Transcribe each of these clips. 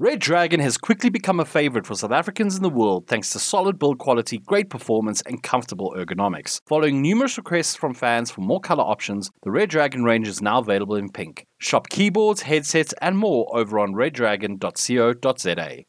Redragon has quickly become a favorite for South Africans in the world thanks to solid build quality, great performance, and comfortable ergonomics. Following numerous requests from fans for more color options, the Redragon range is now available in pink. Shop keyboards, headsets, and more over on redragon.co.za.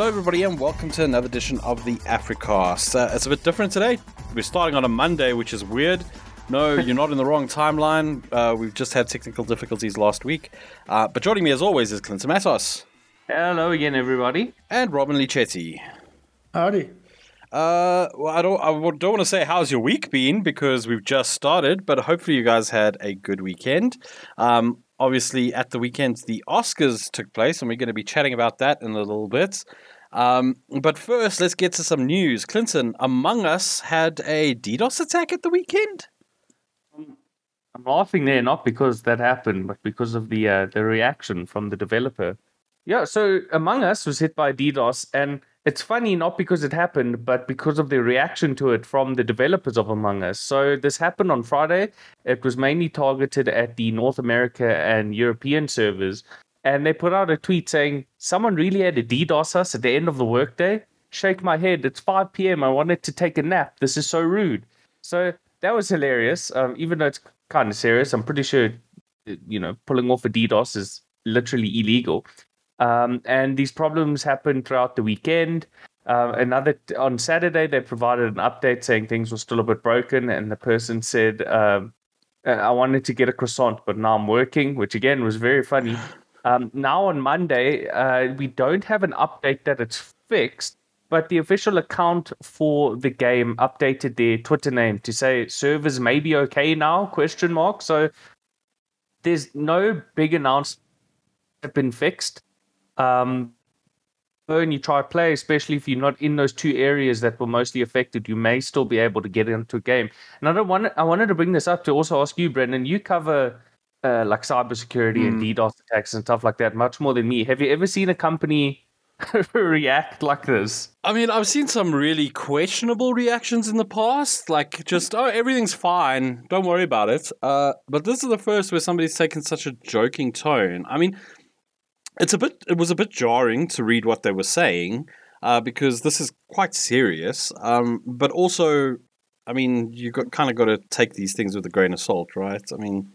Hello, everybody, and welcome to another edition of the Africast. Uh, it's a bit different today. We're starting on a Monday, which is weird. No, you're not in the wrong timeline. Uh, we've just had technical difficulties last week. Uh, but joining me, as always, is Clinton Matos Hello again, everybody. and Robin-Leigh Chetty. Howdy. Uh, well, I don't, I don't want to say how's your week been because we've just started, but hopefully you guys had a good weekend. Um, obviously, at the weekend, the Oscars took place, and we're going to be chatting about that in a little bit. Um, but first, let's get to some news. Clinton, Among Us had a DDoS attack at the weekend. I'm laughing there not because that happened, but because of the uh, the reaction from the developer. Yeah, so Among Us was hit by DDoS, and it's funny not because it happened, but because of the reaction to it from the developers of Among Us. So this happened on Friday. It was mainly targeted at the North America and European servers, and they put out a tweet saying, "Someone really had to DDoS us at the end of the workday." Shake my head. It's 5 p.m. I wanted to take a nap. This is so rude. So that was hilarious. Um, even though it's kind of serious, I'm pretty sure, you know, pulling off a DDoS is literally illegal. Um, and these problems happened throughout the weekend. Uh, another on Saturday, they provided an update saying things were still a bit broken, and the person said, um, "I wanted to get a croissant, but now I'm working," which again was very funny. Um, now on Monday, uh, we don't have an update that it's fixed, but the official account for the game updated their Twitter name to say servers may be okay now? Question mark. So there's no big announcement have been fixed. Um, when you try to play, especially if you're not in those two areas that were mostly affected, you may still be able to get into a game. And I don't want I wanted to bring this up to also ask you, Brendan. You cover uh, like cybersecurity and DDoS attacks and stuff like that much more than me. Have you ever seen a company react like this? I mean, I've seen some really questionable reactions in the past, like just oh, everything's fine, don't worry about it. Uh, but this is the first where somebody's taken such a joking tone. I mean, it's a bit, it was a bit jarring to read what they were saying uh, because this is quite serious. Um, but also, I mean, you got kind of got to take these things with a grain of salt, right? I mean.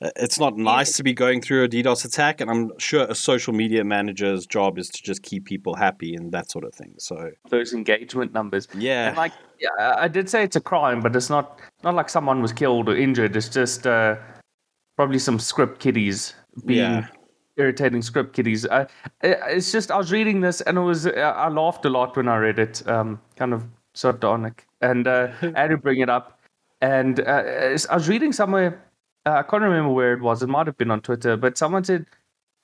It's not nice to be going through a DDoS attack, and I'm sure a social media manager's job is to just keep people happy and that sort of thing. So, Those engagement numbers. yeah, And like, yeah, I I did say it's a crime, but it's not not like someone was killed or injured. It's just uh, probably some script kiddies being Yeah. Irritating script kiddies. It- it's just I was reading this and it was uh, I laughed a lot when I read it. Um, kind of sardonic, and uh, I had to bring it up. And uh, I was reading somewhere. Uh, I can't remember where it was. It might have been on Twitter, but someone said,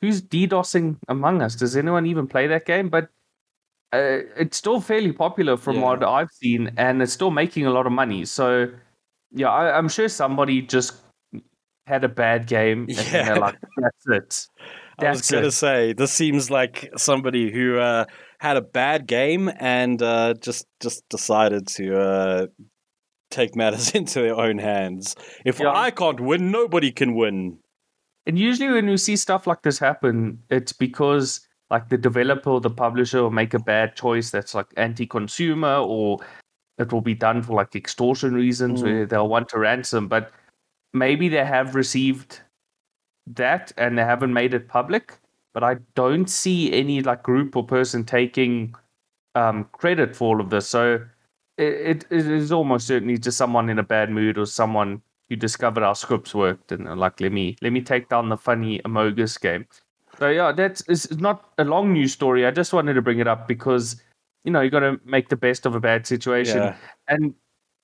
"Who's DDoSing Among Us? Does anyone even play that game?" But uh, it's still fairly popular from Yeah. what I've seen, and it's still making a lot of money. So, yeah, I, I'm sure somebody just had a bad game, and Yeah. they're like, "That's it." I was gonna say this seems like somebody who uh, had a bad game and uh, just just decided to uh, take matters into their own hands. If Yeah. I can't win, nobody can win. And usually, when you see stuff like this happen, it's because like the developer or the publisher will make a bad choice that's like anti-consumer, or it will be done for like extortion reasons, Mm. where they'll want a ransom. But maybe they have received that and they haven't made it public. But I don't see any like group or person taking um, credit for all of this. So it, it is almost certainly just someone in a bad mood or someone who discovered our scripts worked and are like let me let me take down the funny Amogus game. So yeah, that's it's not a long news story. I just wanted to bring it up because you know you got to make the best of a bad situation. Yeah. And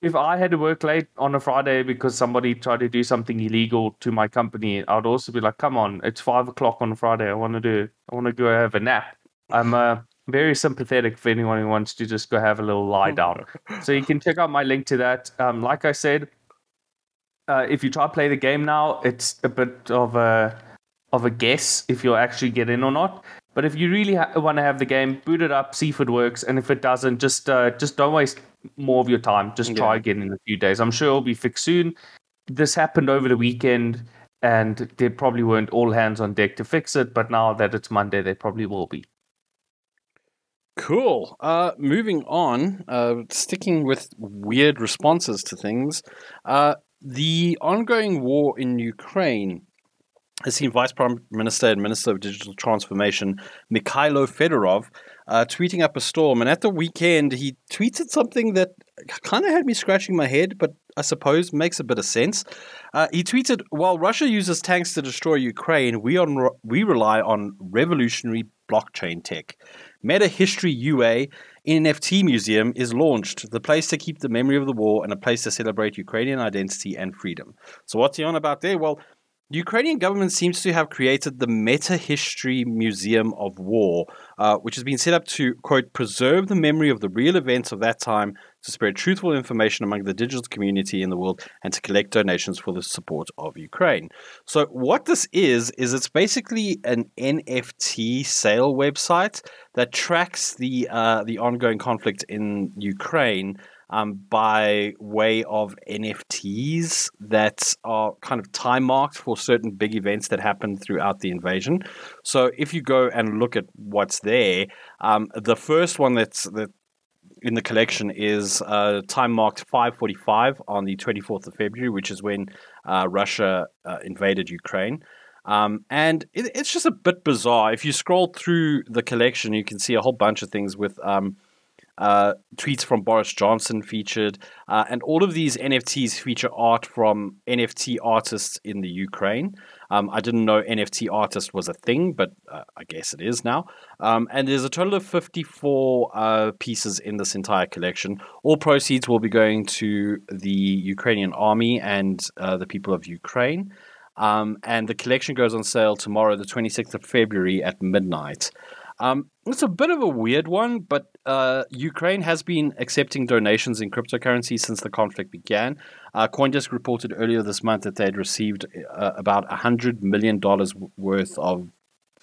if I had to work late on a Friday because somebody tried to do something illegal to my company, I'd also be like, "Come on, it's five o'clock on Friday. I want to do. I want to go have a nap." I'm uh, very sympathetic for anyone who wants to just go have a little lie down. so you can check out my link to that. Um, like I said, uh, if you try to play the game now, it's a bit of a of a guess if you'll actually get in or not. But if you really ha- want to have the game, boot it up, see if it works, and if it doesn't, just uh, just don't waste more of your time. Just try Yeah. again in a few days. I'm sure it'll be fixed soon. This happened over the weekend, and there probably weren't all hands on deck to fix it. But now that it's Monday, they probably will be. Cool. Uh, moving on, uh, sticking with weird responses to things, uh, the ongoing war in Ukraine has seen Vice Prime Minister and Minister of Digital Transformation Mikhailo Fedorov uh, tweeting up a storm. And at the weekend, he tweeted something that kind of had me scratching my head, but I suppose makes a bit of sense. Uh, he tweeted, "While Russia uses tanks to destroy Ukraine, we on we rely on revolutionary blockchain tech. Meta History UA NFT Museum is launched, the place to keep the memory of the war and a place to celebrate Ukrainian identity and freedom." So what's he on about there? Well. The Ukrainian government seems to have created the Meta History Museum of War, uh, which has been set up to, quote, preserve the memory of the real events of that time, to spread truthful information among the digital community in the world, and to collect donations for the support of Ukraine. So, what this is, is it's basically an NFT sale website that tracks the, uh, the ongoing conflict in Ukraine um, by way of NFTs that are kind of time marked for certain big events that happened throughout the invasion. So if you go and look at what's there, um, the first one that's that in the collection is uh, time marked 545 on the 24th of February, which is when uh, Russia uh, invaded Ukraine. Um, and it, it's just a bit bizarre. If you scroll through the collection, you can see a whole bunch of things with um, uh, tweets from Boris Johnson featured, uh, and all of these NFTs feature art from NFT artists in the Ukraine. Um, I didn't know NFT artist was a thing, but uh, I guess it is now. Um, and there's a total of 54 uh, pieces in this entire collection. All proceeds will be going to the Ukrainian army and uh, the people of Ukraine. Um, and the collection goes on sale tomorrow, the 26th of February at midnight. Um, it's a bit of a weird one, but uh, Ukraine has been accepting donations in cryptocurrency since the conflict began. Uh, CoinDesk reported earlier this month that they had received uh, about $100 million worth of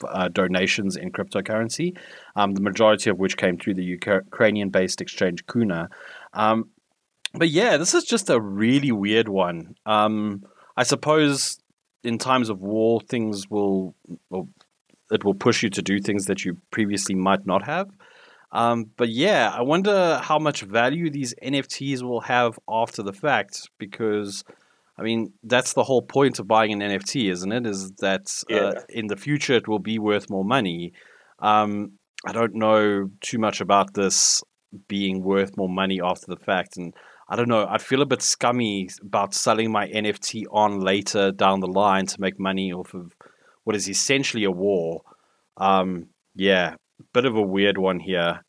uh, donations in cryptocurrency, um, the majority of which came through the Ukrainian based exchange Kuna. Um, but yeah, this is just a really weird one. Um, I suppose in times of war, things will, will it will push you to do things that you previously might not have. Um, but yeah, I wonder how much value these NFTs will have after the fact because. I mean, that's the whole point of buying an NFT, isn't it? Is that Yeah. uh, in the future it will be worth more money. Um, I don't know too much about this being worth more money after the fact, and I don't know. I feel a bit scummy about selling my NFT on later down the line to make money off of what is essentially a war. Um, yeah, bit of a weird one here.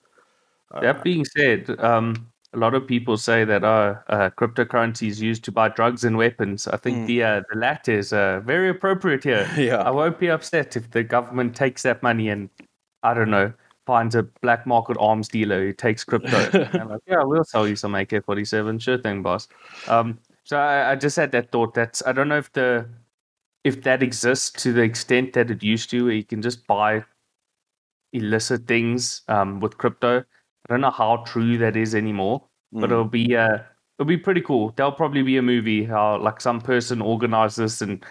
Uh, That being said, um, a lot of people say that uh, uh, cryptocurrency is used to buy drugs and weapons. I think Mm. the uh, the latter is uh, very appropriate here. I won't be upset if the government takes that money and I don't know finds a black market arms dealer who takes crypto. and like, yeah, we'll sell you some AK-47. Sure thing, boss. Um, so I, I just had that thought. That's I don't know if the if that exists to the extent that it used to, you can just buy illicit things um, with crypto. I don't know how true that is anymore, but Mm. it'll be uh, it'll be pretty cool. There'll probably be a movie how like some person organized this and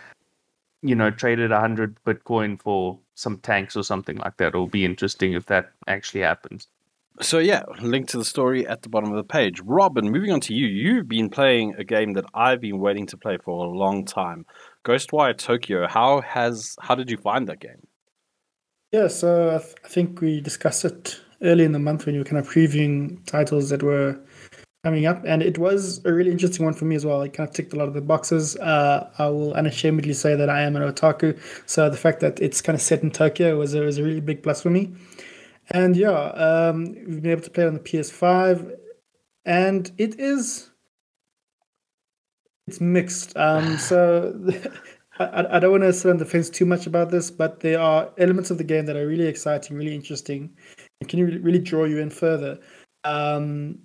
you know traded a hundred Bitcoin for some tanks or something like that. It'll be interesting if that actually happens. So yeah, link to the story at the bottom of the page. Robin, moving on to you. You've been playing a game that I've been waiting to play for a long time. Ghostwire Tokyo. How has how did you find that game? Yeah, so I, th- I think we discussed it early in the month when you were kind of previewing titles that were coming up, and it was a really interesting one for me as well. It kind of ticked a lot of the boxes. Uh, I will unashamedly say that I am an otaku, so the fact that it's kind of set in Tokyo was a, was a really big plus for me. And yeah, um, we've been able to play it on the PS5, and it is it's mixed. Um, so I, I don't want to sit on the fence too much about this, but there are elements of the game that are really exciting, really interesting, and can really, draw you in further. Um,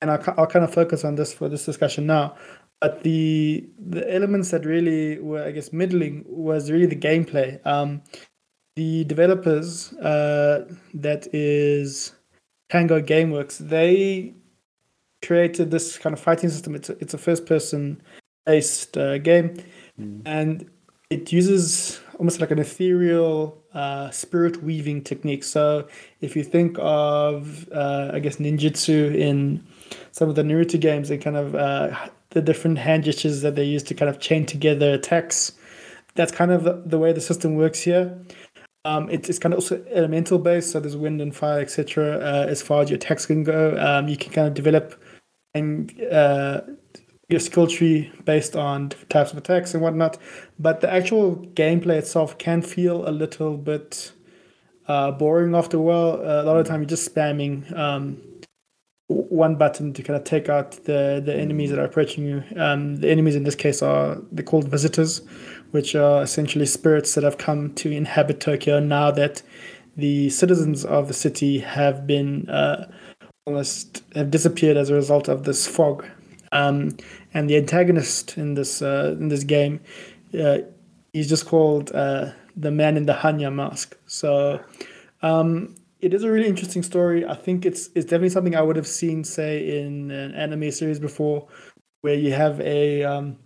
and I'll, I'll kind of focus on this for this discussion now. but the the elements that really were, I guess, middling was really the gameplay. Um, the developers, uh, that is Tango GameWorks, they created this kind of fighting system. It's a, it's a first person based uh, game, mm. and it uses almost like an ethereal uh, spirit weaving technique. So if you think of, uh, I guess, ninjutsu in some of the Naruto games, and kind of uh, the different hand gestures that they use to kind of chain together attacks. That's kind of the way the system works here. Um, it, it's kind of also elemental based, so there's wind and fire, etc. Uh, as far as your attacks can go, um, you can kind of develop and uh, your skill tree based on different types of attacks and whatnot. But the actual gameplay itself can feel a little bit uh, boring after a while. Uh, a lot of the time, you're just spamming um, one button to kind of take out the, the enemies that are approaching you. Um, the enemies in this case are they're called visitors, which are essentially spirits that have come to inhabit Tokyo now that the citizens of the city have been uh, almost have disappeared as a result of this fog. Um, and the antagonist in this uh, in this game, uh, he's just called uh, the man in the Hannya mask. So. Um, it is a really interesting story. I think it's it's definitely something I would have seen, say, in an anime series before, where you have a um,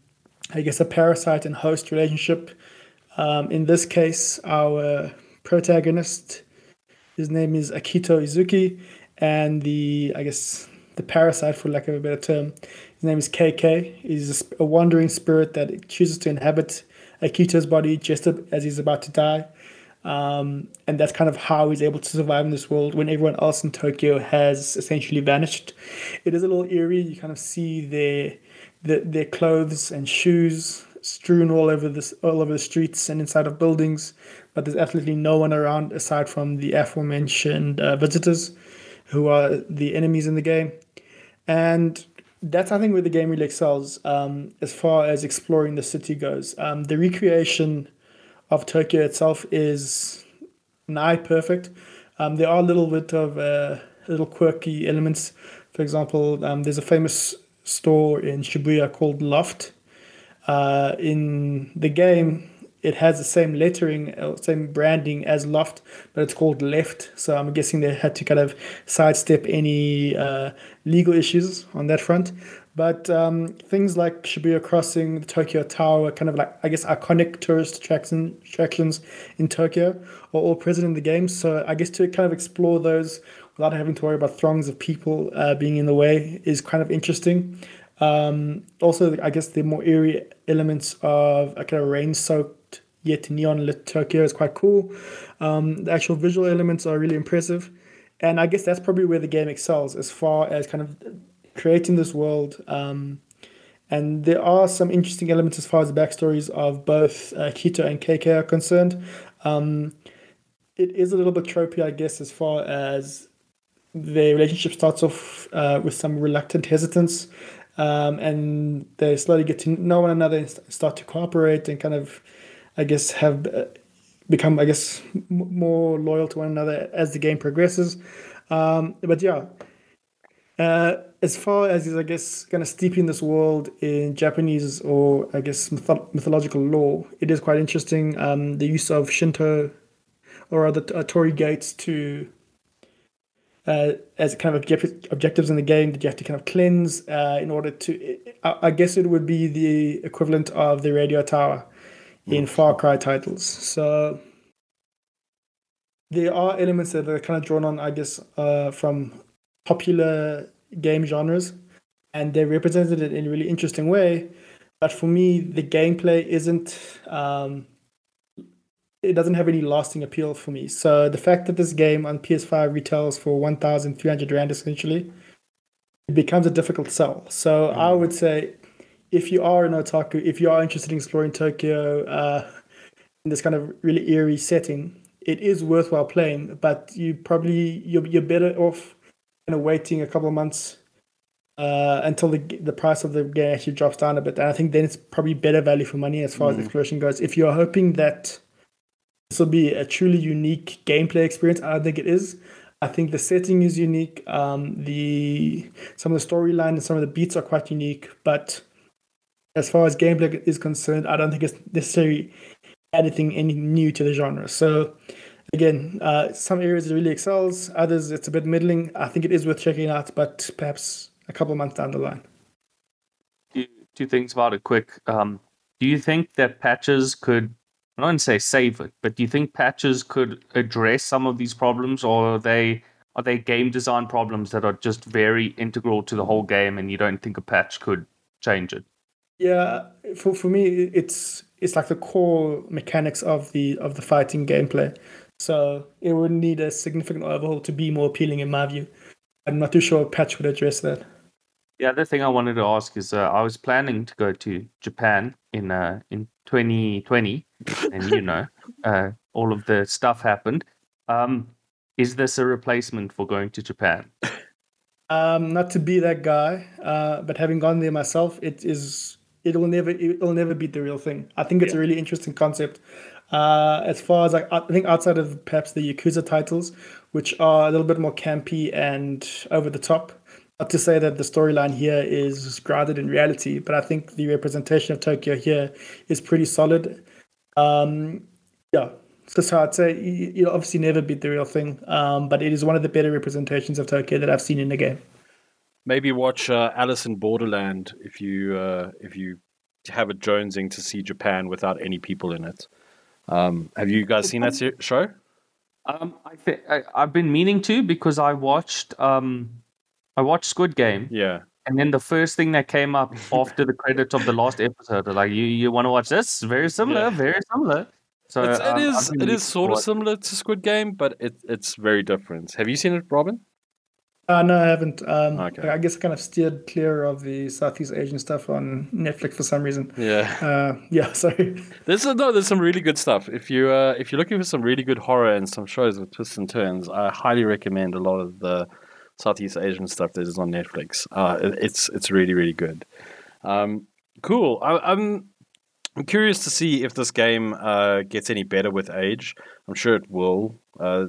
I guess, a parasite and host relationship. Um, in this case, our protagonist, his name is Akito Izuki, and the, I guess, the parasite, for lack of a better term, his name is KK. He's a wandering spirit that chooses to inhabit Akito's body just as he's about to die. Um, and that's kind of how he's able to survive in this world when everyone else in Tokyo has essentially vanished. It is a little eerie. You kind of see their the, their clothes and shoes strewn all over this all over the streets and inside of buildings, but there's absolutely no one around aside from the aforementioned uh, visitors, who are the enemies in the game, and that's I think where the game really excels um, as far as exploring the city goes. Um, the recreation of Tokyo itself is nigh perfect. Um, there are a little bit of uh, little quirky elements. For example, um, there's a famous store in Shibuya called Loft. Uh, in the game, it has the same lettering, uh, same branding as Loft, but it's called Left. So I'm guessing they had to kind of sidestep any uh, legal issues on that front. But um, things like Shibuya Crossing, the Tokyo Tower, kind of like I guess iconic tourist attraction, attractions in Tokyo, are all present in the game. So I guess to kind of explore those without having to worry about throngs of people uh, being in the way is kind of interesting. Um, also, I guess the more eerie elements of a kind of rain soaked yet neon lit Tokyo is quite cool. Um, the actual visual elements are really impressive. And I guess that's probably where the game excels as far as kind of creating this world. Um, and there are some interesting elements as far as the backstories of both uh, Kito and KK are concerned. Um, it is a little bit tropey, I guess, as far as the relationship starts off uh, with some reluctant hesitance, um, and they slowly get to know one another and start to cooperate and kind of, I guess, have uh, become, I guess, more loyal to one another as the game progresses. Um, but yeah, uh, as far as is, I guess, kind of steeping this world in Japanese or I guess myth- mythological lore, it is quite interesting. Um, the use of Shinto or other uh, gates to uh, as kind of object- objectives in the game that you have to kind of cleanse uh, in order to. I, I, guess it would be the equivalent of the radio tower in Far Cry titles. So there are elements that are kind of drawn on, I guess, uh, from popular game genres, and they're represented in a really interesting way. But for me, the gameplay isn't. Um, it doesn't have any lasting appeal for me. So the fact that this game on PS5 retails for 1,300 Rand essentially, it becomes a difficult sell. So mm. I would say if you are an otaku, if you are interested in exploring Tokyo uh, in this kind of really eerie setting, it is worthwhile playing, but you probably you're, you're better off kind of waiting a couple of months uh, until the the price of the game actually drops down a bit. And I think then it's probably better value for money as far mm. as exploration goes. If you're hoping that this will be a truly unique gameplay experience. I think it is. I think the setting is unique. Um, the some of the storyline and some of the beats are quite unique, but as far as gameplay is concerned, I don't think it's necessarily anything any new to the genre. So again, uh, some areas it really excels, others it's a bit middling. I think it is worth checking out, but perhaps a couple months down the line. Two, things about it quick. Um, do you think that patches could I don't say save it, but do you think patches could address some of these problems, or are they are they game design problems that are just very integral to the whole game, and you don't think a patch could change it? Yeah, for for me, it's it's like the core mechanics of the of the fighting gameplay. So it would need a significant overhaul to be more appealing, in my view. I'm not too sure a patch would address that. The other thing I wanted to ask is, uh, I was planning to go to Japan in uh, in 2020, and you know, uh, all of the stuff happened. Um, is this a replacement for going to Japan? Um, not to be that guy, uh, but having gone there myself, it is it will never it will never beat the real thing. I think it's yeah. a really interesting concept. Uh, as far as like, I think outside of perhaps the Yakuza titles, which are a little bit more campy and over the top, not to say that the storyline here is grounded in reality, but I think the representation of Tokyo here is pretty solid. Um, yeah, so I'd say you'll obviously never beat the real thing, um, but it is one of the better representations of Tokyo that I've seen in the game. Maybe watch uh, Alice in Borderland if you uh, if you have a jonesing to see Japan without any people in it. Um, have you guys seen that show? Um, I think I've been meaning to because I watched um, I watched Squid Game. Yeah. And then the first thing that came up after the credits of the last episode, like you, you want to watch this? Very similar, yeah. very similar. So it's, it um, is, it is sort of similar to Squid Game, but it, it's very different. Have you seen it, Robin? Uh, no, I haven't. Um, okay. I guess I kind of steered clear of the Southeast Asian stuff on Netflix for some reason. Yeah. Uh, yeah. Sorry. There's no. There's some really good stuff. If you uh, if you're looking for some really good horror and some shows with twists and turns, I highly recommend a lot of the Southeast Asian stuff that is on Netflix. Uh, it's it's really really good. Um, cool. I, I'm I'm curious to see if this game uh, gets any better with age. I'm sure it will. Uh,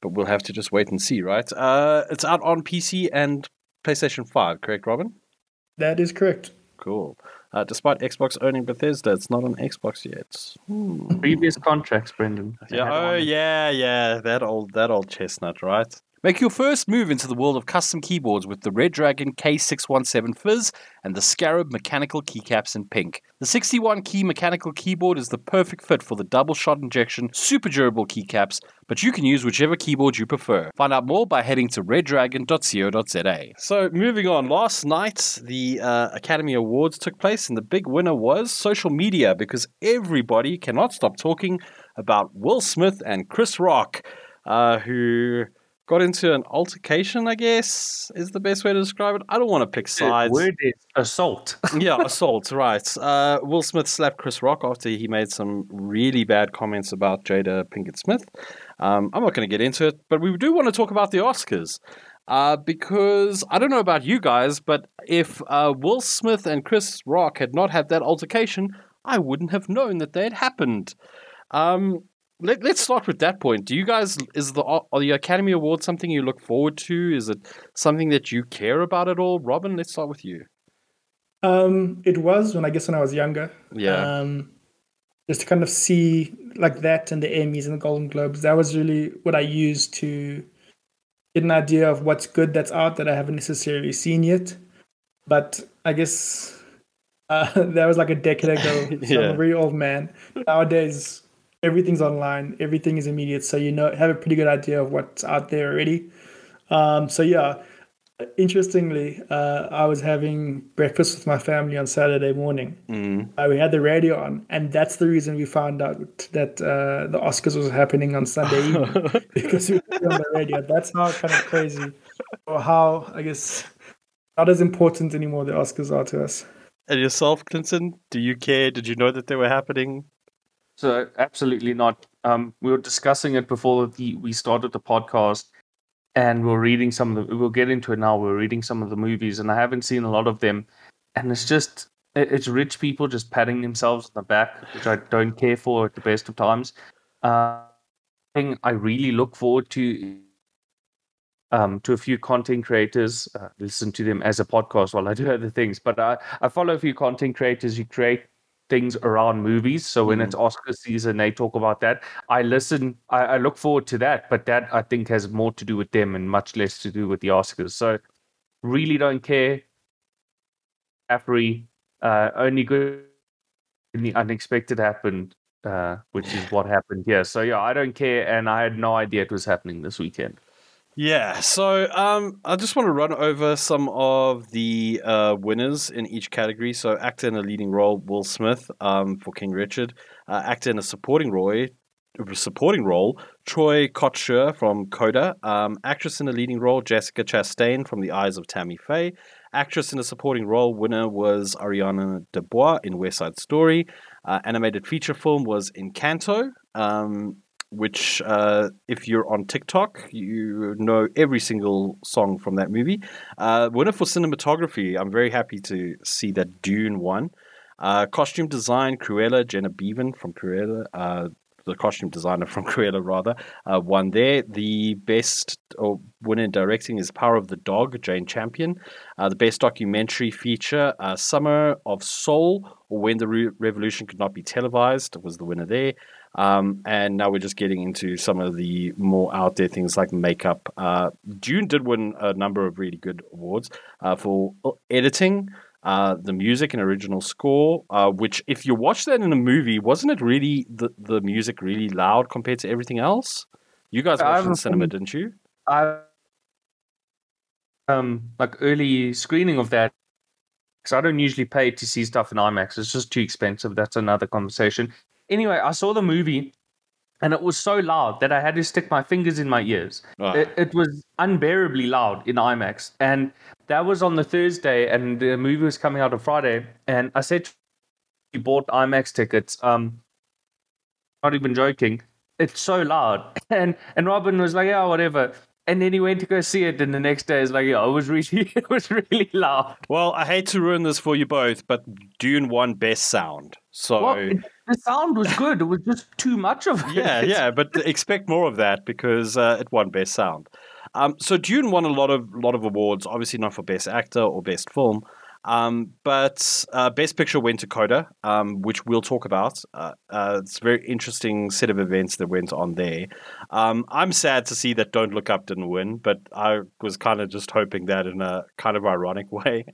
but we'll have to just wait and see, right? Uh, it's out on PC and PlayStation 5, correct, Robin? That is correct. Cool. Uh, despite Xbox owning Bethesda, it's not on Xbox yet. Hmm. Previous contracts, Brendan. Yeah. Oh, yeah, yeah. That old, that old chestnut, right? Make your first move into the world of custom keyboards with the Redragon K617 Fizz and the Scarab mechanical keycaps in pink. The 61 key mechanical keyboard is the perfect fit for the double shot injection super durable keycaps, but you can use whichever keyboard you prefer. Find out more by heading to redragon.co.za. So, moving on, last night the uh, Academy Awards took place, and the big winner was social media because everybody cannot stop talking about Will Smith and Chris Rock, uh, who got into an altercation, I guess is the best way to describe it. I don't want to pick sides. The word is assault. yeah, assault, right. Uh, Will Smith slapped Chris Rock after he made some really bad comments about Jada Pinkett Smith. Um, I'm not going to get into it, but we do want to talk about the Oscars. Uh, because I don't know about you guys, but if uh, Will Smith and Chris Rock had not had that altercation, I wouldn't have known that they had happened. Um, let, us start with that point. Do you guys is the are the Academy Awards something you look forward to? Is it something that you care about at all? Robin, let's start with you. Um, it was when I guess when I was younger. Yeah. Um, just to kind of see like that and the Emmys and the Golden Globes. That was really what I used to get an idea of what's good that's out that I haven't necessarily seen yet. But I guess uh, that was like a decade ago. So yeah. I'm a very old man. Nowadays, everything's online, everything is immediate, so you know have a pretty good idea of what's out there already. Um, so yeah, interestingly, uh, I was having breakfast with my family on Saturday morning. Mm. Uh, we had the radio on, and that's the reason we found out that uh, the Oscars was happening on Sunday evening because we were on the radio. That's how kind of crazy, or how I guess not as important anymore the Oscars are to us. And yourself, Clinton, do you care? Did you know that they were happening? So absolutely not. Um, we were discussing it before the, we started the podcast, and we're reading some of the. We'll get into it now. We're reading some of the movies, and I haven't seen a lot of them, and it's just it's rich people just patting themselves on the back, which I don't care for at the best of times. Uh, thing I really look forward to um, to a few content creators. Uh, listen to them as a podcast while I do other things. But I, I follow a few content creators who create things around movies. So when Mm. it's Oscar season, they talk about that. I listen. I, I look forward to that. But that I think has more to do with them and much less to do with the Oscars. So really don't care. Afri, uh, only good when the unexpected happened, uh, which is what happened here. So yeah, I don't care, and I had no idea it was happening this weekend. Yeah, so um, I just want to run over some of the uh, winners in each category. So, actor in a leading role, Will Smith um, for King Richard. Uh, actor in a supporting role, supporting role, Troy Kotsur from Coda. Um, actress in a leading role, Jessica Chastain from The Eyes of Tammy Faye. Actress in a supporting role, winner was Ariana DeBose in West Side Story. Uh, animated feature film was Encanto. Um, which uh, if you're on TikTok, you know every single song from that movie. Uh, winner for cinematography, I'm very happy to see that Dune won. Uh, costume design, Cruella, Jenna Beavan from Cruella, uh, the costume designer from Cruella rather, uh, won there. The best or winner in directing is Power of the Dog, Jane Campion. Uh, the best documentary feature, uh, Summer of Soul, or When the Re- Revolution Could Not Be Televised, was the winner there. Um, and now we're just getting into some of the more out there things like makeup. Uh, Dune did win a number of really good awards uh, for editing, uh, the music and original score. Uh, which, if you watch that in a movie, wasn't it really the the music really loud compared to everything else? You guys watched it in cinema, didn't you? I um like early screening of that because I don't usually pay to see stuff in IMAX. It's just too expensive. That's another conversation. Anyway, I saw the movie and it was so loud that I had to stick my fingers in my ears. Ah. It, it was unbearably loud in IMAX. And that was on the Thursday and the movie was coming out on Friday. And I said, you bought IMAX tickets. Um, not even joking. It's so loud. And and Robin was like, yeah, whatever. And then he went to go see it, and the next day is like, yeah, it was really, it was really loud. Well, I hate to ruin this for you both, but Dune won best sound. So Well, it- the sound was good. It was just too much of it. yeah, yeah, but expect more of that because uh, it won best sound. Um, so Dune won a lot of lot of awards. Obviously, not for best actor or best film, um, but uh, best picture went to Coda, um, which we'll talk about. Uh, uh, it's a very interesting set of events that went on there. Um, I'm sad to see that Don't Look Up didn't win, but I was kind of just hoping that in a kind of ironic way,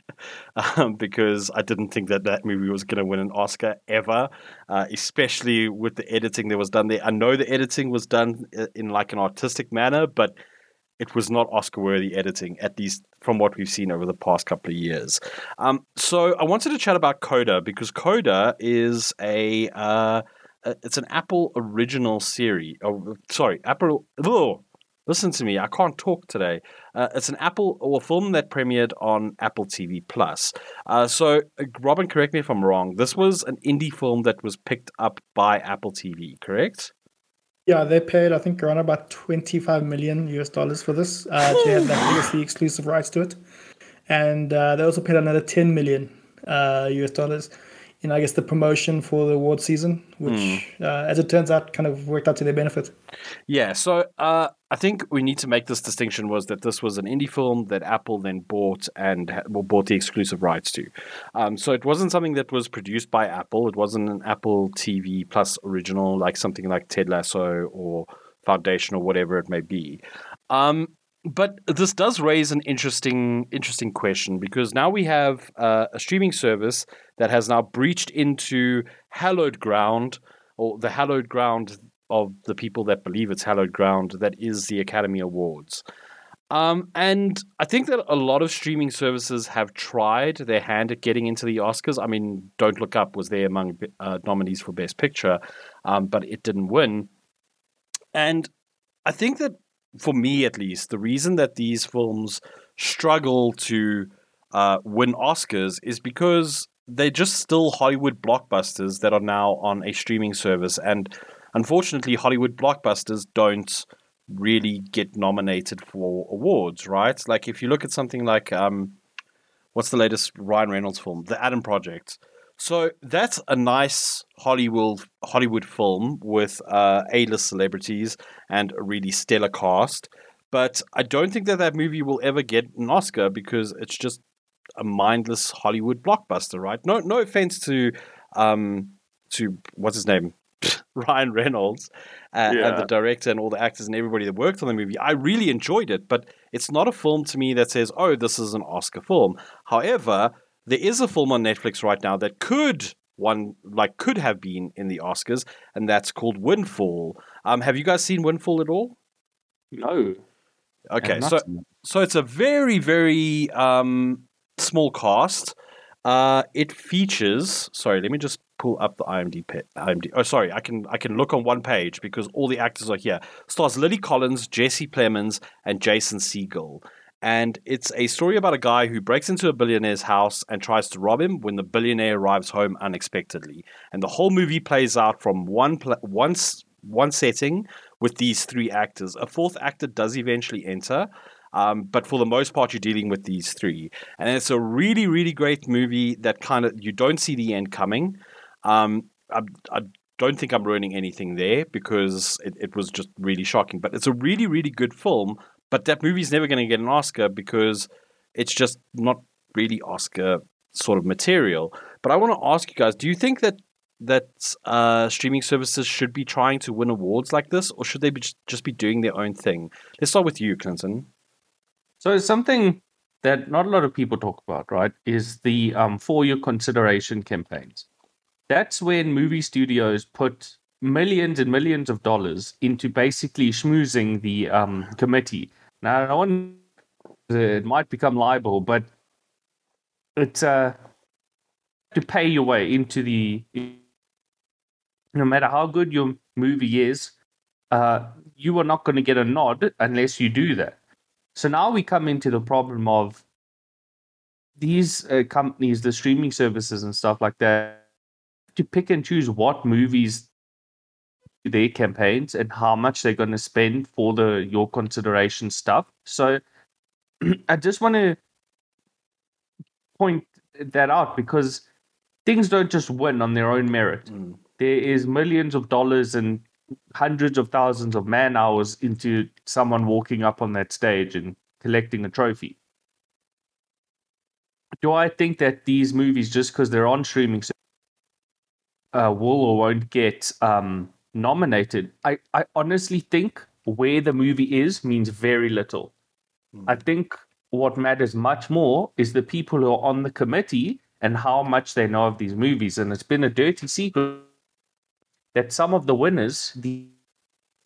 um, because I didn't think that that movie was going to win an Oscar ever uh, especially with the editing that was done there. I know the editing was done in like an artistic manner, but it was not Oscar worthy editing, at least from what we've seen over the past couple of years. Um, so I wanted to chat about Coda because Coda is a. Uh, it's an Apple original series. Oh, sorry, Apple. Oh, listen to me. I can't talk today. Uh, it's an Apple or film that premiered on Apple TV Plus. Uh, so, uh, Robin, correct me if I'm wrong. This was an indie film that was picked up by Apple TV, correct? Yeah, they paid I think around about 25 million US dollars for this uh, to have that legacy exclusive rights to it, and uh, they also paid another 10 million uh, US dollars in I guess the promotion for the award season, which uh, as it turns out kind of worked out to their benefit. Yeah. So, uh, I think we need to make this distinction: was that this was an indie film that Apple then bought and well, bought the exclusive rights to. Um, so it wasn't something that was produced by Apple. It wasn't an Apple TV Plus original, like something like Ted Lasso or Foundation or whatever it may be. Um, but this does raise an interesting interesting question because now we have uh, a streaming service that has now breached into hallowed ground or the hallowed ground of the people that believe it's hallowed ground that is the Academy Awards. Um, and I think that a lot of streaming services have tried their hand at getting into the Oscars. I mean, Don't Look Up was there among uh, nominees for Best Picture, um, but it didn't win. And I think that for me at least, the reason that these films struggle to uh, win Oscars is because they're just still Hollywood blockbusters that are now on a streaming service. And unfortunately, Hollywood blockbusters don't really get nominated for awards, right? Like if you look at something like um, what's the latest Ryan Reynolds film, The Adam Project. So that's a nice Hollywood Hollywood film with uh, A-list celebrities and a really stellar cast. but I don't think that that movie will ever get an Oscar because it's just a mindless Hollywood blockbuster, right? No, no offense to, um, to what's his name, Ryan Reynolds, uh, and the director and all the actors and everybody that worked on the movie. I really enjoyed it, but it's not a film to me that says, "Oh, this is an Oscar film." However, there is a film on Netflix right now that could one like could have been in the Oscars, and that's called Windfall. Um, have you guys seen Windfall at all? No. Okay, so so it's a very very um, small cast. Uh, it features. Sorry, let me just pull up the IMDb. IMDb. Oh, sorry, I can I can look on one page because all the actors are here. Stars Lily Collins, Jesse Plemons, and Jason Segel. And it's a story about a guy who breaks into a billionaire's house and tries to rob him when the billionaire arrives home unexpectedly. And the whole movie plays out from one pla- one one setting with these three actors. A fourth actor does eventually enter, um, but for the most part, you're dealing with these three. And it's a really, really great movie that kind of you don't see the end coming. Um, I, I don't think I'm ruining anything there because it, it was just really shocking. But it's a really, really good film. But that movie's never going to get an Oscar because it's just not really Oscar sort of material. But I want to ask you guys: Do you think that that uh, streaming services should be trying to win awards like this, or should they be just, be doing their own thing? Let's start with you, Clinton. So something that not a lot of people talk about, right, is the um, for consideration campaigns. That's when movie studios put millions and millions of dollars into basically schmoozing the um, committee. Now, don't want it might become liable, but it's uh, to pay your way into the. No matter how good your movie is, uh, you are not going to get a nod unless you do that. So now we come into the problem of these uh, companies, the streaming services and stuff like that, to pick and choose what movies their campaigns and how much they're going to spend for the your consideration stuff. So I just want to point that out because things don't just win on their own merit. Mm. There is millions of dollars and hundreds of thousands of man hours into someone walking up on that stage and collecting a trophy. Do I think that these movies, just because they're on streaming, uh, will or won't get um, nominated? I, I honestly think where the movie is means very little. I think what matters much more is the people who are on the committee and how much they know of these movies. And it's been a dirty secret that some of the winners the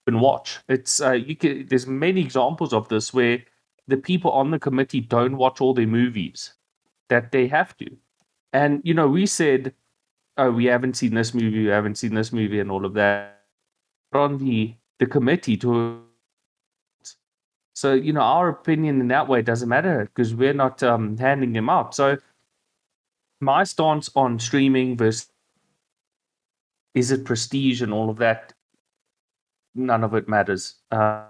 and watch. It's uh, you can. There's many examples of this where the people on the committee don't watch all their movies that they have to. And you know, we said, "Oh, we haven't seen this movie, we haven't seen this movie, and all of that." On the the committee to so you know our opinion in that way doesn't matter because we're not um, handing them out. So my stance on streaming versus is it prestige and all of that none of it matters. Uh,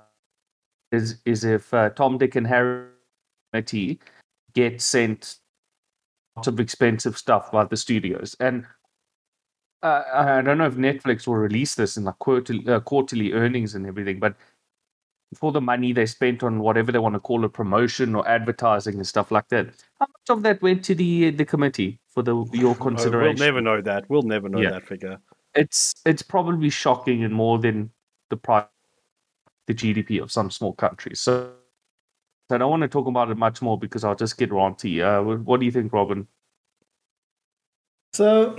is is if uh, Tom, Dick, and Harry get sent lots of expensive stuff by the studios, and uh, I don't know if Netflix will release this in like quarterly, uh, quarterly earnings and everything, but for the money they spent on whatever they want to call it, promotion or advertising and stuff like that, how much of that went to the the committee for the your consideration? We'll never know that. We'll never know Yeah. that figure. it's it's probably shocking and more than the price the GDP of some small countries. So I don't want to talk about it much more because I'll just get ranty. Uh, what, what do you think, Robin? So,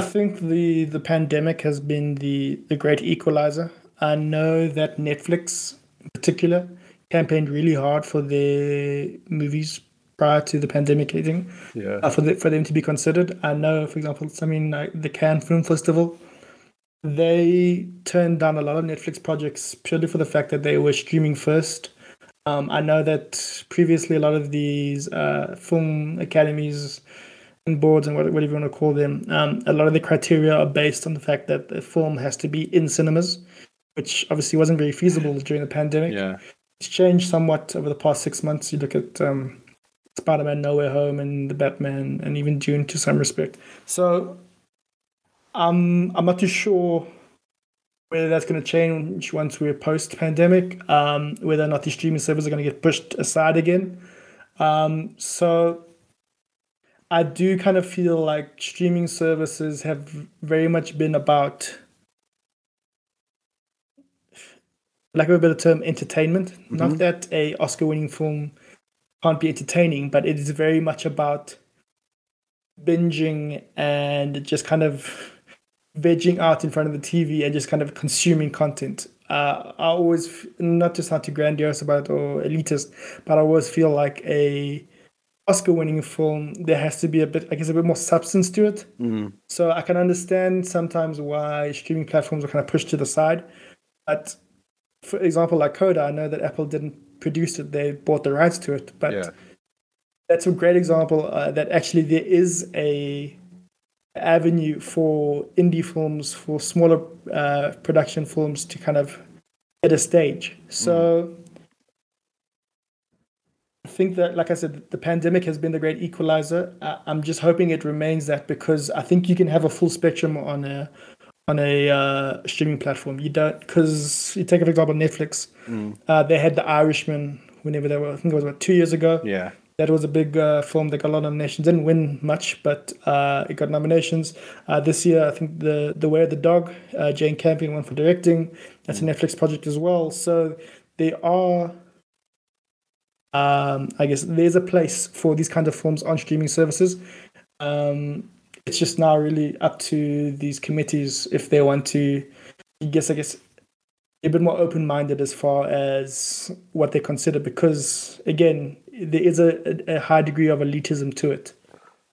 I think the the pandemic has been the the great equalizer. I know that Netflix, in particular, campaigned really hard for their movies prior to the pandemic hitting, Yeah. uh, for the, for them to be considered. I know, for example, something like the Cannes Film Festival, they turned down a lot of Netflix projects purely for the fact that they were streaming first. Um, I know that previously a lot of these uh, film academies boards and whatever you want to call them, um, a lot of the criteria are based on the fact that the film has to be in cinemas, which obviously wasn't very feasible during the pandemic. Yeah. It's changed somewhat over the past six months. You look at um, Spider-Man: No Way Home and the Batman, and even Dune to some respect. So, um, I'm not too sure whether that's going to change once we're post pandemic, um, whether or not the streaming servers are going to get pushed aside again. Um, so I do kind of feel like streaming services have very much been about, like a better term, entertainment. Mm-hmm. Not that a Oscar-winning film can't be entertaining, but it is very much about binging and just kind of vegging out in front of the TV and just kind of consuming content. Uh, I always, not to sound too grandiose about it or elitist, but I always feel like a Oscar-winning film, there has to be a bit, I guess, a bit more substance to it. Mm. So I can understand sometimes why streaming platforms are kind of pushed to the side. But for example, like Coda, I know that Apple didn't produce it; they bought the rights to it. But Yeah. that's a great example uh, that actually there is a avenue for indie films, for smaller uh, production films to kind of get a stage. So I think that, like I said, the pandemic has been the great equalizer. I'm just hoping it remains that because I think you can have a full spectrum on a on a uh, streaming platform. You don't because you take for example Netflix. Uh, they had The Irishman whenever they were. I think it was about two years ago. Yeah. That was a big uh, film that got a lot of nominations. Didn't win much, but uh, it got nominations. Uh, this year, I think the the Way of the Dog, uh, Jane Campion won for directing. That's a Netflix project as well. So there are, um, I guess, there's a place for these kind of films on streaming services. Um, it's just now really up to these committees if they want to. I guess I guess a bit more open minded as far as what they consider because again there is a, a high degree of elitism to it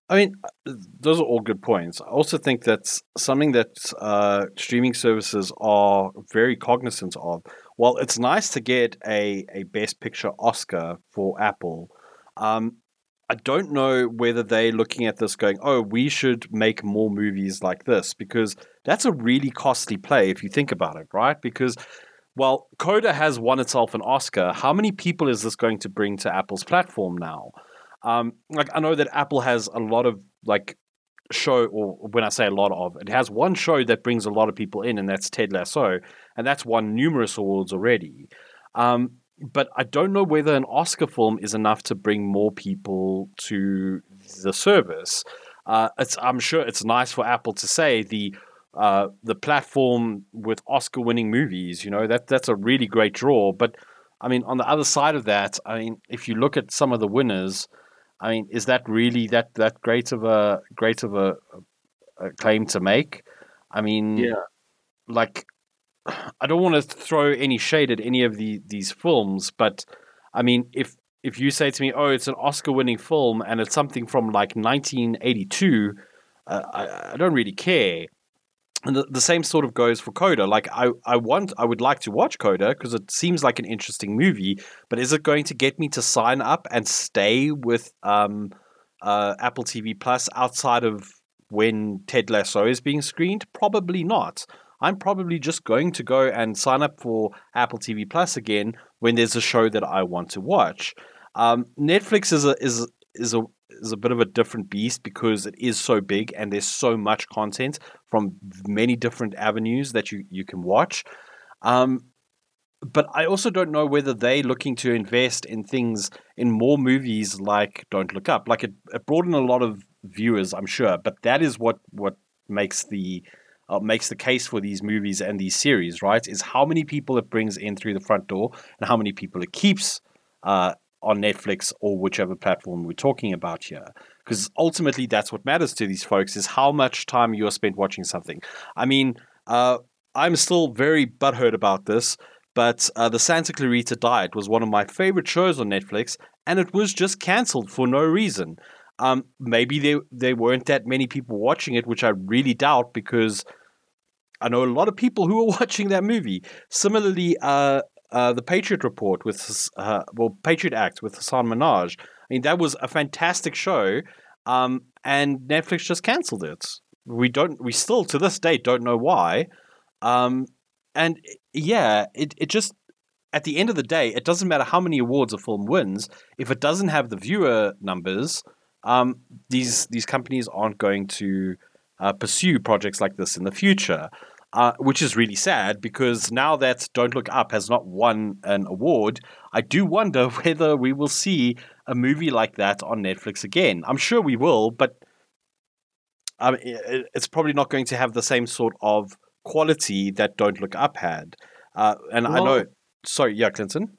I mean, those are all good points. I also think that's something that uh, streaming services are very cognizant of. While it's nice to get a, a Best Picture Oscar for Apple, um, I don't know whether they're looking at this going, oh, we should make more movies like this, because that's a really costly play if you think about it, right? Because, well, Coda has won itself an Oscar. How many people is this going to bring to Apple's platform now? Um, like I know that Apple has a lot of like show, or when I say a lot of, it has one show that brings a lot of people in, and that's Ted Lasso, and that's won numerous awards already. Um, but I don't know whether an Oscar film is enough to bring more people to the service. Uh, it's, I'm sure it's nice for Apple to say the uh, the platform with Oscar-winning movies. You know that that's a really great draw. But I mean, on the other side of that, I mean, if you look at some of the winners, I mean, is that really that that great of a great of a, a claim to make? I mean, Yeah. like I don't want to throw any shade at any of the these films, but I mean, if if you say to me, "Oh, it's an Oscar-winning film and it's something from like 1982," uh, I, I don't really care. And the, the same sort of goes for Coda. Like I, I want, I would like to watch Coda because it seems like an interesting movie. But is it going to get me to sign up and stay with um, uh, Apple TV Plus outside of when Ted Lasso is being screened? Probably not. I'm probably just going to go and sign up for Apple TV Plus again when there's a show that I want to watch. Um, Netflix is a is is a is a bit of a different beast because it is so big and there's so much content from many different avenues that you you can watch. Um, but I also don't know whether they're looking to invest in things in more movies like Don't Look Up. Like it, it brought in a lot of viewers, I'm sure, but that is what what makes the uh, makes the case for these movies and these series, right? Is how many people it brings in through the front door and how many people it keeps uh, on Netflix or whichever platform we're talking about here. Because ultimately, that's what matters to these folks is how much time you are spent watching something. I mean, uh, I'm still very butthurt about this, but uh, the Santa Clarita Diet was one of my favorite shows on Netflix, and it was just cancelled for no reason. Um, maybe there there weren't that many people watching it, which I really doubt because I know a lot of people who are watching that movie. Similarly, uh, uh, the Patriot Report with uh, well, Patriot Act with Hasan Minhaj. I mean, that was a fantastic show, um, and Netflix just cancelled it. We don't. We still to this day don't know why. Um, and yeah, it it just at the end of the day, it doesn't matter how many awards a film wins if it doesn't have the viewer numbers. Um, these these companies aren't going to uh, pursue projects like this in the future. Uh, which is really sad because now that Don't Look Up has not won an award, I do wonder whether we will see a movie like that on Netflix again. I'm sure we will, but um, it's probably not going to have the same sort of quality that Don't Look Up had. Uh, and I know, sorry, yeah, Clinton.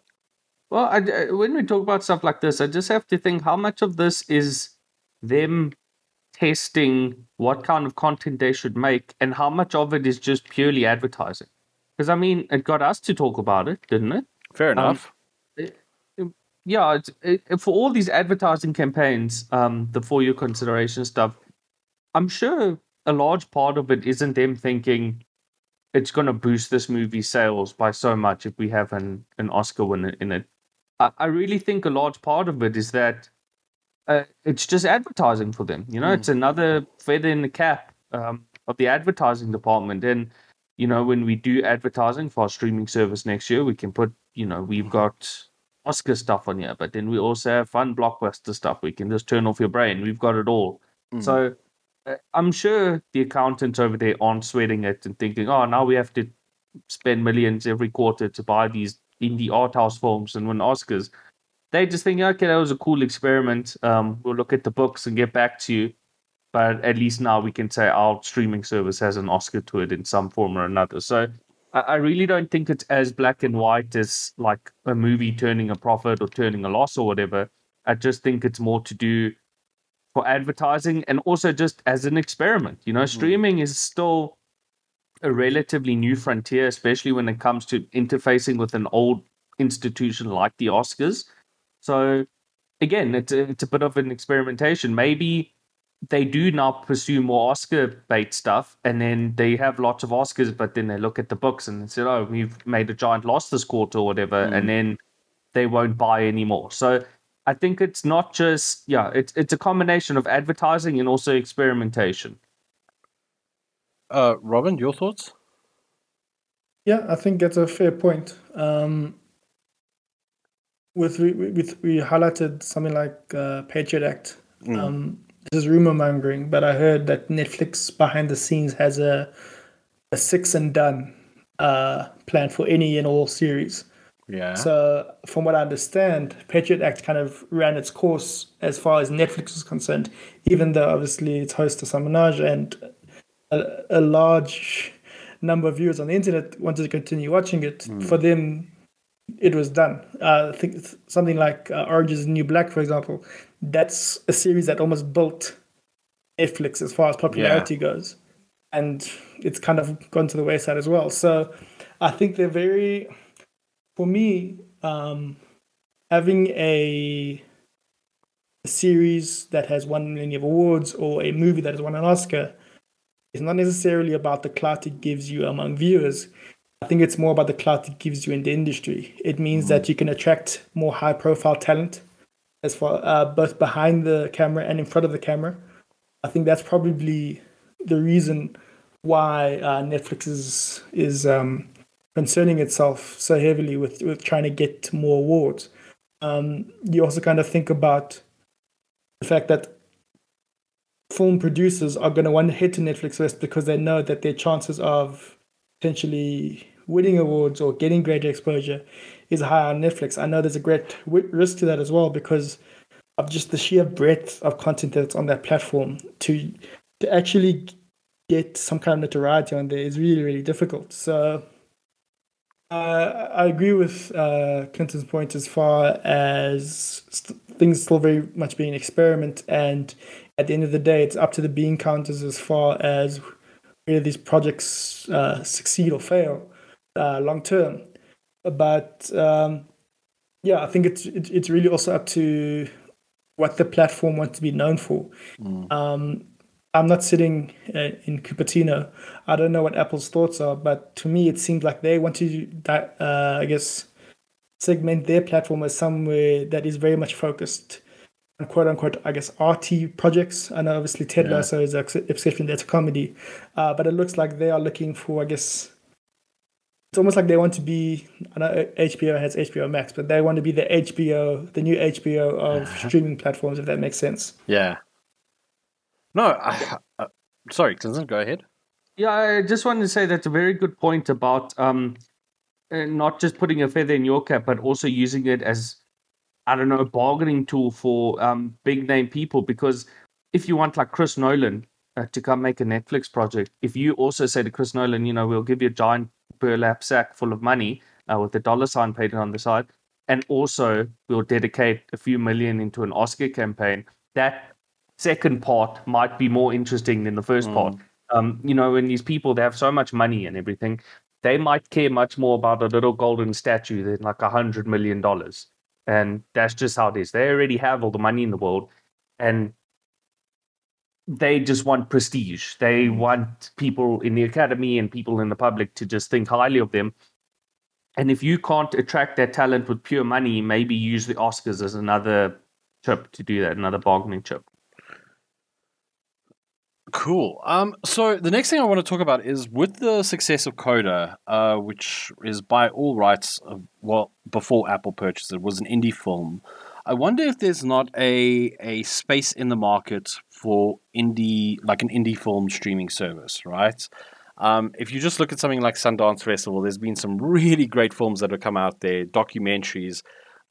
Well, I, when we talk about stuff like this, I just have to think how much of this is them testing what kind of content they should make and how much of it is just purely advertising. Because, I mean, it got us to talk about it, didn't it? Fair um, enough. Um, it, yeah, it's, it, for all these advertising campaigns, um, the for your consideration stuff, I'm sure a large part of it isn't them thinking it's going to boost this movie sales by so much if we have an, an Oscar winner in it. I, I really think a large part of it is that uh, it's just advertising for them. You know, mm. it's another feather in the cap um, of the advertising department. And you know, when we do advertising for our streaming service next year, we can put, you know, we've got Oscar stuff on here, but then we also have fun blockbuster stuff. We can just turn off your brain. We've got it all. Mm. So uh, I'm sure the accountants over there aren't sweating it and thinking, oh, now we have to spend millions every quarter to buy these indie art house films and win Oscars they just think, okay, that was a cool experiment. Um, we'll look at the books and get back to you. But at least now we can say our streaming service has an Oscar to it in some form or another. So I, I really don't think it's as black and white as like a movie turning a profit or turning a loss or whatever. I just think it's more to do for advertising and also just as an experiment. You know, mm-hmm. streaming is still a relatively new frontier, especially when it comes to interfacing with an old institution like the Oscars. So again, it's a, it's a bit of an experimentation. Maybe they do now pursue more Oscar bait stuff, and then they have lots of Oscars, but then they look at the books and they say, "Oh, we've made a giant loss this quarter or whatever," mm. and then they won't buy anymore. So I think it's not just yeah, it's it's a combination of advertising and also experimentation. Uh, Robin, your thoughts? Yeah, I think that's a fair point. Um, with we, with we highlighted something like uh, Patriot Act. Mm. Um, this is rumor mongering, but I heard that Netflix behind the scenes has a a six and done uh, plan for any and all series. Yeah. So from what I understand, Patriot Act kind of ran its course as far as Netflix is concerned, even though obviously it's host Hasan Minhaj and a, a large number of viewers on the internet wanted to continue watching it. Mm. For them, it was done. Uh, I think something like uh, Orange is the New Black, for example, that's a series that almost built Netflix as far as popularity yeah. goes. And it's kind of gone to the wayside as well. So I think they're very, for me, um, having a, a series that has won many awards or a movie that has won an Oscar is not necessarily about the clout it gives you among viewers I think it's more about the clout it gives you in the industry. It means mm-hmm. that you can attract more high profile talent as far uh, both behind the camera and in front of the camera. I think that's probably the reason why uh, Netflix is is um, concerning itself so heavily with with trying to get more awards. Um, you also kind of think about the fact that film producers are going to want to hit to Netflix first because they know that their chances of potentially winning awards or getting greater exposure is high on Netflix. I know there's a great risk to that as well because of just the sheer breadth of content that's on that platform. To to actually get some kind of notoriety on there is really really difficult. So. Uh, I agree with uh, Clinton's point as far as st- things still very much being an experiment, and at the end of the day, it's up to the bean counters as far as whether these projects uh, succeed or fail uh, long term. But um, yeah, I think it's it's really also up to what the platform wants to be known for. Mm. Um, I'm not sitting uh, in Cupertino. I don't know what Apple's thoughts are, but to me, it seems like they want to, uh, I guess, segment their platform as somewhere that is very much focused quote unquote, I guess, RT projects. I know obviously Ted yeah. Lasso is an exception, that's a comedy. Uh, but it looks like they are looking for, I guess, it's almost like they want to be, I know HBO has HBO Max, but they want to be the HBO, the new HBO of streaming platforms, if that makes sense. Yeah. No, I, uh, sorry, Clinton, go ahead. Yeah, I just wanted to say that's a very good point about um, uh, not just putting a feather in your cap, but also using it as, I don't know, a bargaining tool for um, big name people. Because if you want like Chris Nolan uh, to come make a Netflix project, if you also say to Chris Nolan, you know, we'll give you a giant burlap sack full of money uh, with the dollar sign painted on the side, and also we'll dedicate a few million into an Oscar campaign, that second part might be more interesting than the first Mm. part. Um, you know, when these people they have so much money and everything, they might care much more about a little golden statue than like a hundred million dollars. And that's just how it is. They already have all the money in the world, and they just want prestige. They mm-hmm. want people in the academy and people in the public to just think highly of them. And if you can't attract that talent with pure money, maybe use the Oscars as another chip to do that, another bargaining chip. Cool. Um, so the next thing I want to talk about is with the success of Coda, uh, which is by all rights, of, well, before Apple purchased it, was an indie film. I wonder if there's not a a space in the market for indie, like an indie film streaming service, right? Um, if you just look at something like Sundance Festival, there's been some really great films that have come out there, documentaries,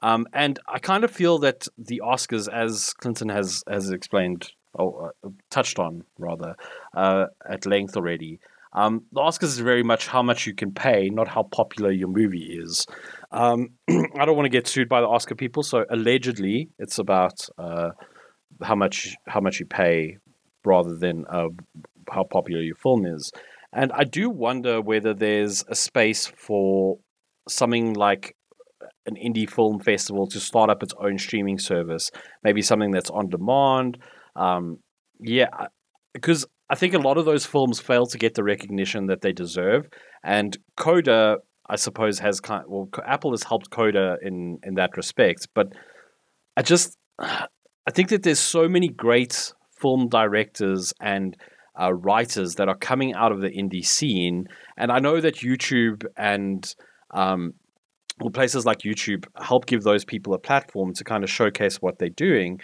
um, and I kind of feel that the Oscars, as Clinton has has explained or uh, touched on rather uh, at length already. Um, the Oscars is very much how much you can pay, not how popular your movie is. Um, I don't want to get sued by the Oscar people, so allegedly it's about uh, how much how much you pay rather than uh, how popular your film is. And I do wonder whether there's a space for something like an indie film festival to start up its own streaming service, maybe something that's on demand. Um, yeah, because I think a lot of those films fail to get the recognition that they deserve, and Coda, I suppose, has kind. Well, Apple has helped Coda in in that respect, but I just I think that there's so many great film directors and uh, writers that are coming out of the indie scene, and I know that YouTube and um, well, places like YouTube help give those people a platform to kind of showcase what they're doing.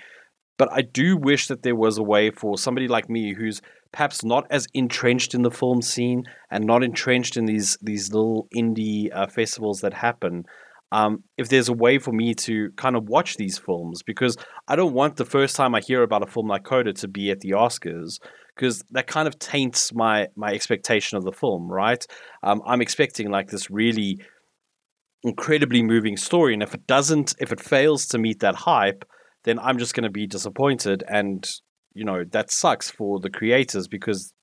But I do wish that there was a way for somebody like me who's perhaps not as entrenched in the film scene and not entrenched in these these little indie uh, festivals that happen. Um, if there's a way for me to kind of watch these films, because I don't want the first time I hear about a film like Coda to be at the Oscars, because that kind of taints my my expectation of the film, right? Um, I'm expecting like this really incredibly moving story, and if it doesn't, if it fails to meet that hype, then I'm just going to be disappointed, and you know that sucks for the creators because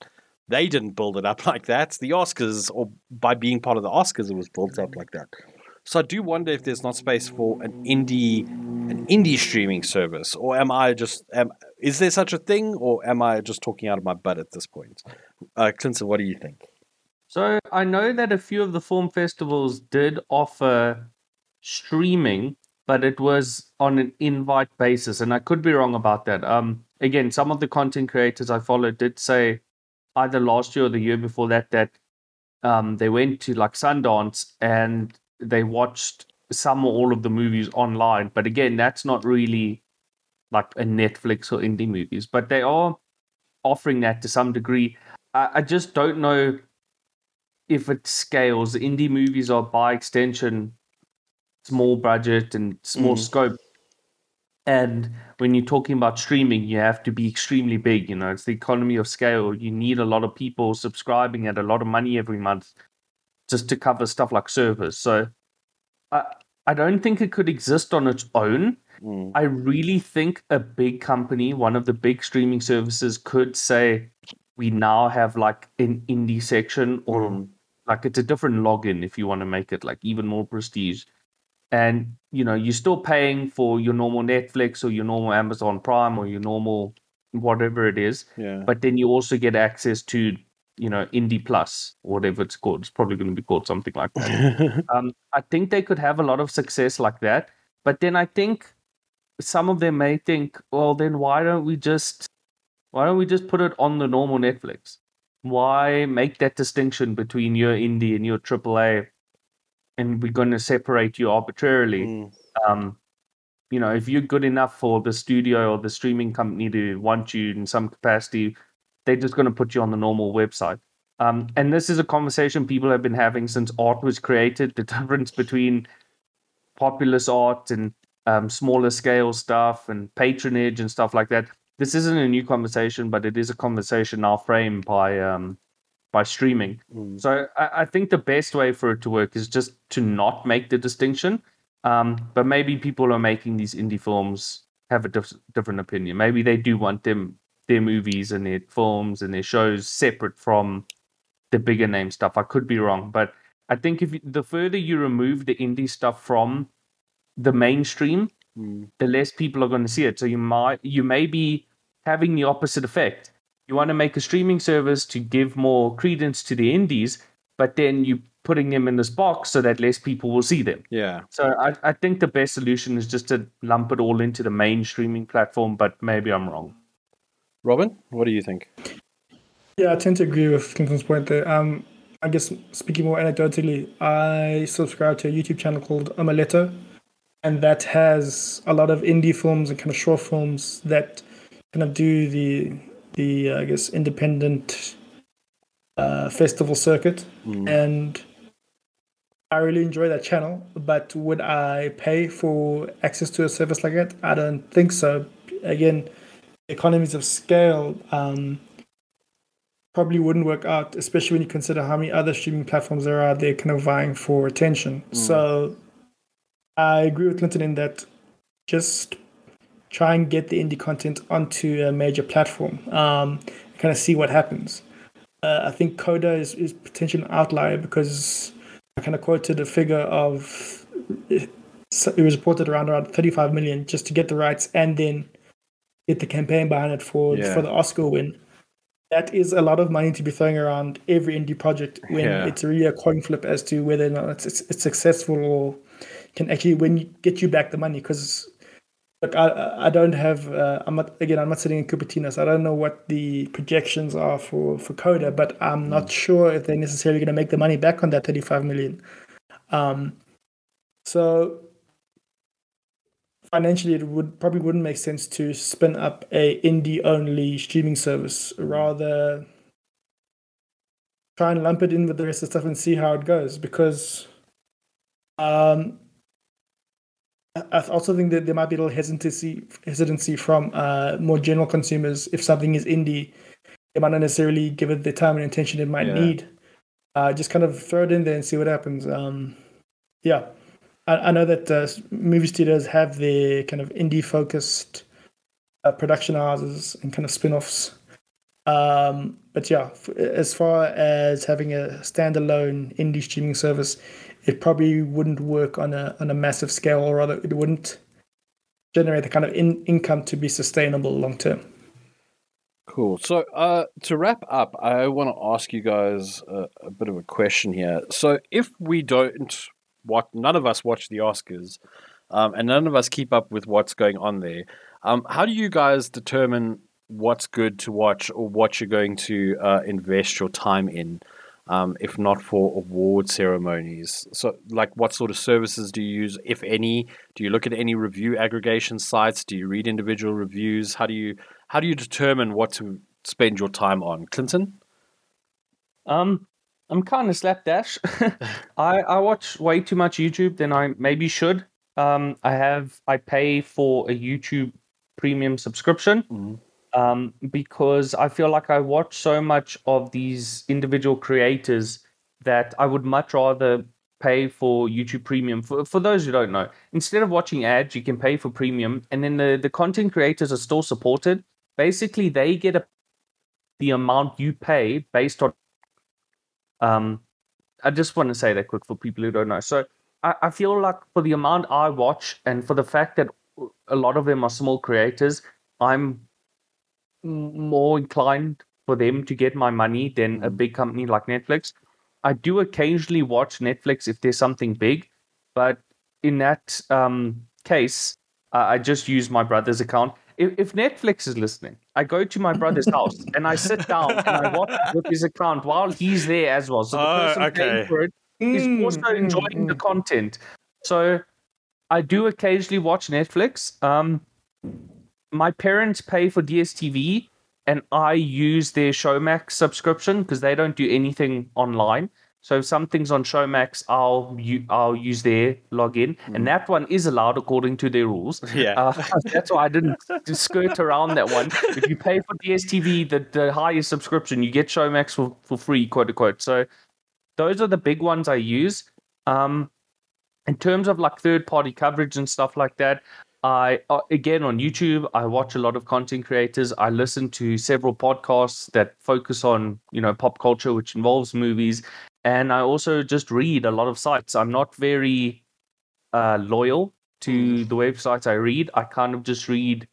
they didn't build it up like that. The Oscars, or by being part of the Oscars, it was built up like that. So I do wonder if there's not space for an indie, an indie streaming service, or am I just, am, is there such a thing, or am I just talking out of my butt at this point? Uh, Clinton, what do you think? So I know that a few of the film festivals did offer streaming, but it was on an invite basis, and I could be wrong about that. Um, again, some of the content creators I followed did say either last year or the year before that that um, they went to like Sundance and they watched some or all of the movies online. But again, that's not really like a Netflix or indie movies, but they are offering that to some degree. I, I just don't know if it scales. Indie movies are by extension small budget and small Mhm. scope. And when you're talking about streaming, you have to be extremely big. You know, it's the economy of scale. You need a lot of people subscribing and a lot of money every month just to cover stuff like servers. So I I don't think it could exist on its own. Mm. I really think a big company, one of the big streaming services, could say, we now have like an indie section or Mm. like it's a different login if you want to make it like even more prestige. And you know, you're still paying for your normal Netflix or your normal Amazon Prime or your normal whatever it is, Yeah. but then you also get access to, you know, Indie Plus, whatever it's called. It's probably going to be called something like that um, I think they could have a lot of success like that. But then I think some of them may think, well, then why don't we just why don't we just put it on the normal Netflix? Why make that distinction between your indie and your AAA, and we're going to separate you arbitrarily? Mm. Um, you know, if you're good enough for the studio or the streaming company to want you in some capacity, they're just going to put you on the normal website. Um, and this is a conversation people have been having since art was created. The difference between populist art and um, smaller scale stuff and patronage and stuff like that. This isn't a new conversation, but it is a conversation now framed by um, by streaming. Mm. So I, I, think the best way for it to work is just to not make the distinction. Um, but maybe people are making these indie films have a dif- different opinion. Maybe they do want them their movies and their films and their shows separate from the bigger name stuff. I could be wrong, but I think if you, the further you remove the indie stuff from the mainstream, Mm. the less people are going to see it. So you might you may be having the opposite effect. You want to make a streaming service to give more credence to the indies, but then you're putting them in this box so that less people will see them. Yeah. So I, I think the best solution is just to lump it all into the main streaming platform, but maybe I'm wrong. Robin, what do you think? Yeah, I tend to agree with Clinton's point there. Um, I guess speaking more anecdotally, I subscribe to a YouTube channel called Omeleto, and that has a lot of indie films and kind of short films that kind of do the the I guess independent uh, festival circuit, Mm. and I really enjoy that channel. But would I pay for access to a service like that? I don't think so. Again, economies of scale. Um, probably wouldn't work out, especially when you consider how many other streaming platforms there are They're kind of vying for attention. So I agree with Clinton in that just try and get the indie content onto a major platform, um, kind of see what happens. Uh, I think Coda is, is potentially an outlier because I kind of quoted a figure of it was reported around around 35 million just to get the rights and then get the campaign behind it for Yeah. for the Oscar win that is a lot of money to be throwing around every indie project when Yeah. it's really a coin flip as to whether or not it's, it's, it's successful or can actually when you get you back the money because look I, I don't have uh, I'm not again I'm not sitting in Cupertino so I don't know what the projections are for for Coda but I'm not sure if they're necessarily going to make the money back on that 35 million. Um so financially it would probably wouldn't make sense to spin up a indie only streaming service. Rather try and lump it in with the rest of the stuff and see how it goes because um I also think that there might be a little hesitancy hesitancy from uh, more general consumers if something is indie they might not necessarily give it the time and attention it might Yeah. need uh, just kind of throw it in there and see what happens um, yeah I, I know that uh, movie studios have their kind of indie focused uh, production houses and kind of spin offs. Um, but yeah, f- as far as having a standalone indie streaming service, it probably wouldn't work on a on a massive scale, or rather, it wouldn't generate the kind of in- income to be sustainable long term. Cool. So, uh, to wrap up, I want to ask you guys a, a bit of a question here. So, if we don't watch, none of us watch the Oscars, um, and none of us keep up with what's going on there, um, how do you guys determine what's good to watch or what you're going to uh, invest your time in, um, if not for award ceremonies? So, like, what sort of services do you use, if any? Do you look at any review aggregation sites? Do you read individual reviews? How do you how do you determine what to spend your time on? Clinton? Um, I'm kind of slapdash. I I watch way too much YouTube than I maybe should. Um, I have I pay for a YouTube premium subscription. Mhm. Um, because I feel like I watch so much of these individual creators that I would much rather pay for YouTube Premium. For for those who don't know, instead of watching ads, you can pay for premium, and then the the content creators are still supported. Basically, they get a the amount you pay based on um, I just want to say that quick for people who don't know. So I, I feel like for the amount I watch and for the fact that a lot of them are small creators, I'm more inclined for them to get my money than a big company like Netflix. I do occasionally watch Netflix if there's something big, but in that um, case, uh, I just use my brother's account. If, if Netflix is listening, I go to my brother's house and I sit down and I watch with his account while he's there as well. So the Oh, person okay. paying for it is Mm, also mm, enjoying the mm. content. So I do occasionally watch Netflix. Um, my parents pay for DSTV, and I use their Showmax subscription because they don't do anything online. So if something's on Showmax, I'll u- I'll use their login, and that one is allowed according to their rules. Yeah. Uh, that's why I didn't skirt around that one. If you pay for DSTV, the, the highest subscription, you get Showmax for, for free, quote unquote. So those are the big ones I use. Um, in terms of like third party coverage and stuff like that, I uh, again on YouTube, I watch a lot of content creators. I listen to several podcasts that focus on you know pop culture, which involves movies, and I also just read a lot of sites. I'm not very uh, loyal to the websites I read. I kind of just read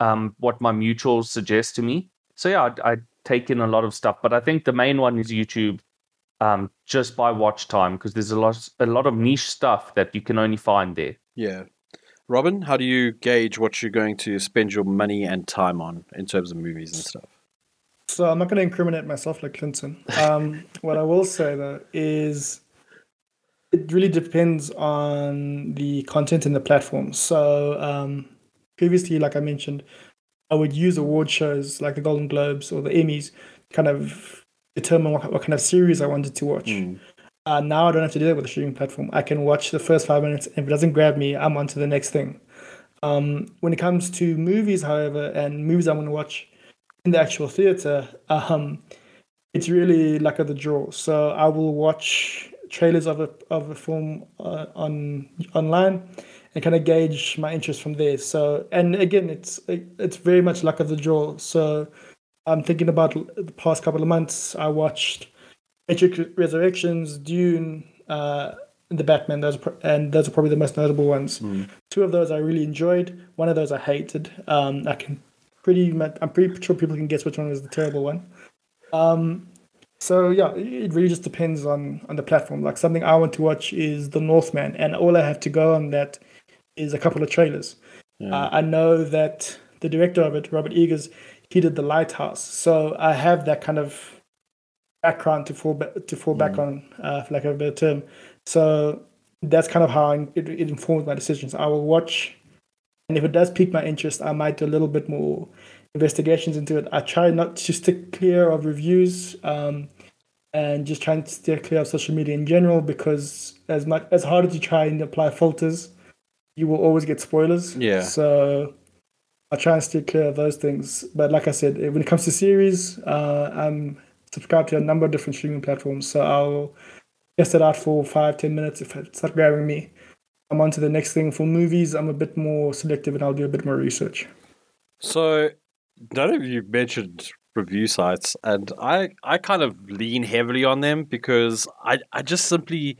um, what my mutuals suggest to me. So yeah, I, I take in a lot of stuff, but I think the main one is YouTube, um, just by watch time because there's a lot a lot of niche stuff that you can only find there. Yeah. Robin, how do you gauge what you're going to spend your money and time on in terms of movies and stuff? So I'm not going to incriminate myself like Clinton. Um, what I will say though is it really depends on the content and the platform. So um, previously, like I mentioned, I would use award shows like the Golden Globes or the Emmys to kind of determine what, what kind of series I wanted to watch. Mm. Uh, now I don't have to do that with a streaming platform. I can watch the first five minutes. And if it doesn't grab me, I'm on to the next thing. Um, when it comes to movies, however, and movies I'm going to watch in the actual theater, um, it's really luck of the draw. So I will watch trailers of a of a film uh, on online and kind of gauge my interest from there. So and again, it's it's very much luck of the draw. So I'm thinking about the past couple of months. I watched Matrix Resurrections, Dune, uh, the Batman. Those are, and those are probably the most notable ones. Two of those I really enjoyed. One of those I hated. Um, I can pretty much, I'm pretty sure people can guess which one was the terrible one. Um, so yeah, it really just depends on on the platform. Like something I want to watch is The Northman, and all I have to go on that is a couple of trailers. Uh, I know that the director of it, Robert Eggers, he did The Lighthouse, so I have that kind of background to fall ba- to fall back on, uh, for lack of a better term. So that's kind of how I, it, it informs my decisions. I will watch, and if it does pique my interest, I might do a little bit more investigations into it. I try not to stick clear of reviews. Um, and just trying to steer clear of social media in general because as much as hard as you try and apply filters, you will always get spoilers. Yeah. So I try and steer clear of those things. But like I said, when it comes to series, uh, I'm subscribed to a number of different streaming platforms. So I'll test it out for five, ten minutes. If it's not grabbing me, I'm on to the next thing. For movies, I'm a bit more selective and I'll do a bit more research. So none of you mentioned review sites, and I I kind of lean heavily on them because I I just simply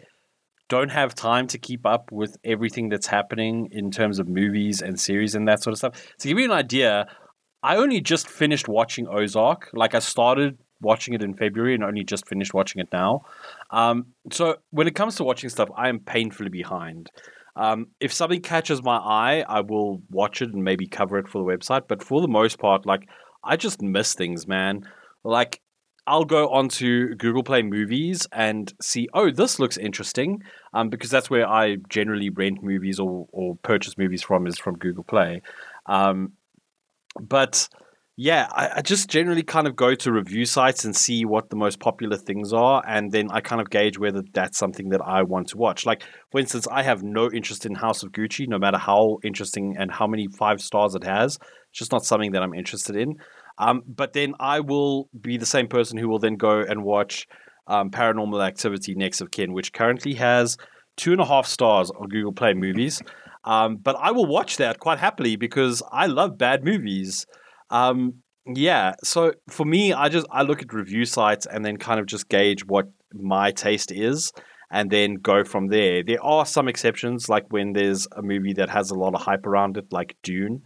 don't have time to keep up with everything that's happening in terms of movies and series and that sort of stuff. To give you an idea, I only just finished watching Ozark. Like I started watching it in February and only just finished watching it now. Um, so when it comes to watching stuff, I am painfully behind. Um, if something catches my eye, I will watch it and maybe cover it for the website. But for the most part, like I just miss things, man. Like I'll go onto Google Play Movies and see, oh, this looks interesting, um, because that's where I generally rent movies or or purchase movies from is from Google Play. Um, but yeah, I, I just generally kind of go to review sites and see what the most popular things are, and then I kind of gauge whether that's something that I want to watch. Like, for instance, I have no interest in House of Gucci, no matter how interesting and how many five stars it has. It's just not something that I'm interested in. Um, but then I will be the same person who will then go and watch um, Paranormal Activity Next of Kin, which currently has two and a half stars on Google Play Movies. Um, but I will watch that quite happily because I love bad movies. Um, yeah, so for me, I just I look at review sites and then kind of just gauge what my taste is, and then go from there. There are some exceptions, like when there's a movie that has a lot of hype around it, like Dune.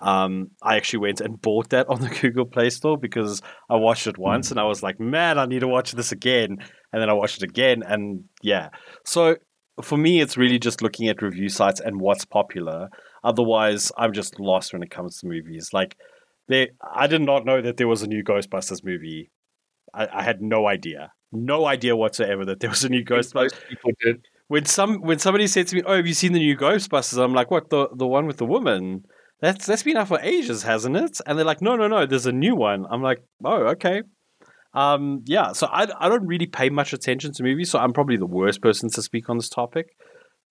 Um, I actually went and bought that on the Google Play Store because I watched it once and I was like, man, I need to watch this again. And then I watched it again, and yeah. So for me, it's really just looking at review sites and what's popular. Otherwise, I'm just lost when it comes to movies. Like, there, I did not know that there was a new Ghostbusters movie. I, I had no idea, no idea whatsoever that there was a new Ghostbusters. People did. When some when somebody said to me, "Oh, have you seen the new Ghostbusters?" I'm like, "What the the one with the woman?" that's that's been out for ages, hasn't it? And they're like, no, no, no, there's a new one. I'm like, oh, okay. Um, yeah, so I, I don't really pay much attention to movies, so I'm probably the worst person to speak on this topic.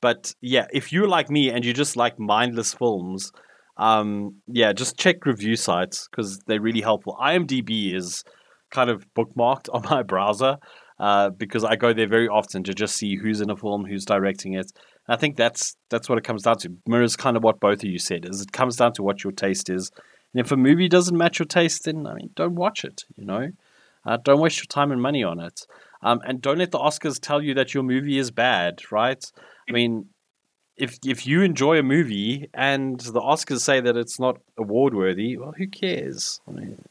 But yeah, if you're like me and you just like mindless films, um, yeah, just check review sites because they're really helpful. IMDb is kind of bookmarked on my browser uh, because I go there very often to just see who's in a film, who's directing it. And I think that's that's what it comes down to. Mirrors kind of what both of you said is it comes down to what your taste is. And if a movie doesn't match your taste, then I mean, don't watch it. You know. Uh, don't waste your time and money on it. Um, and don't let the Oscars tell you that your movie is bad, right? I mean, if if you enjoy a movie and the Oscars say that it's not award worthy, well, who cares? I mean,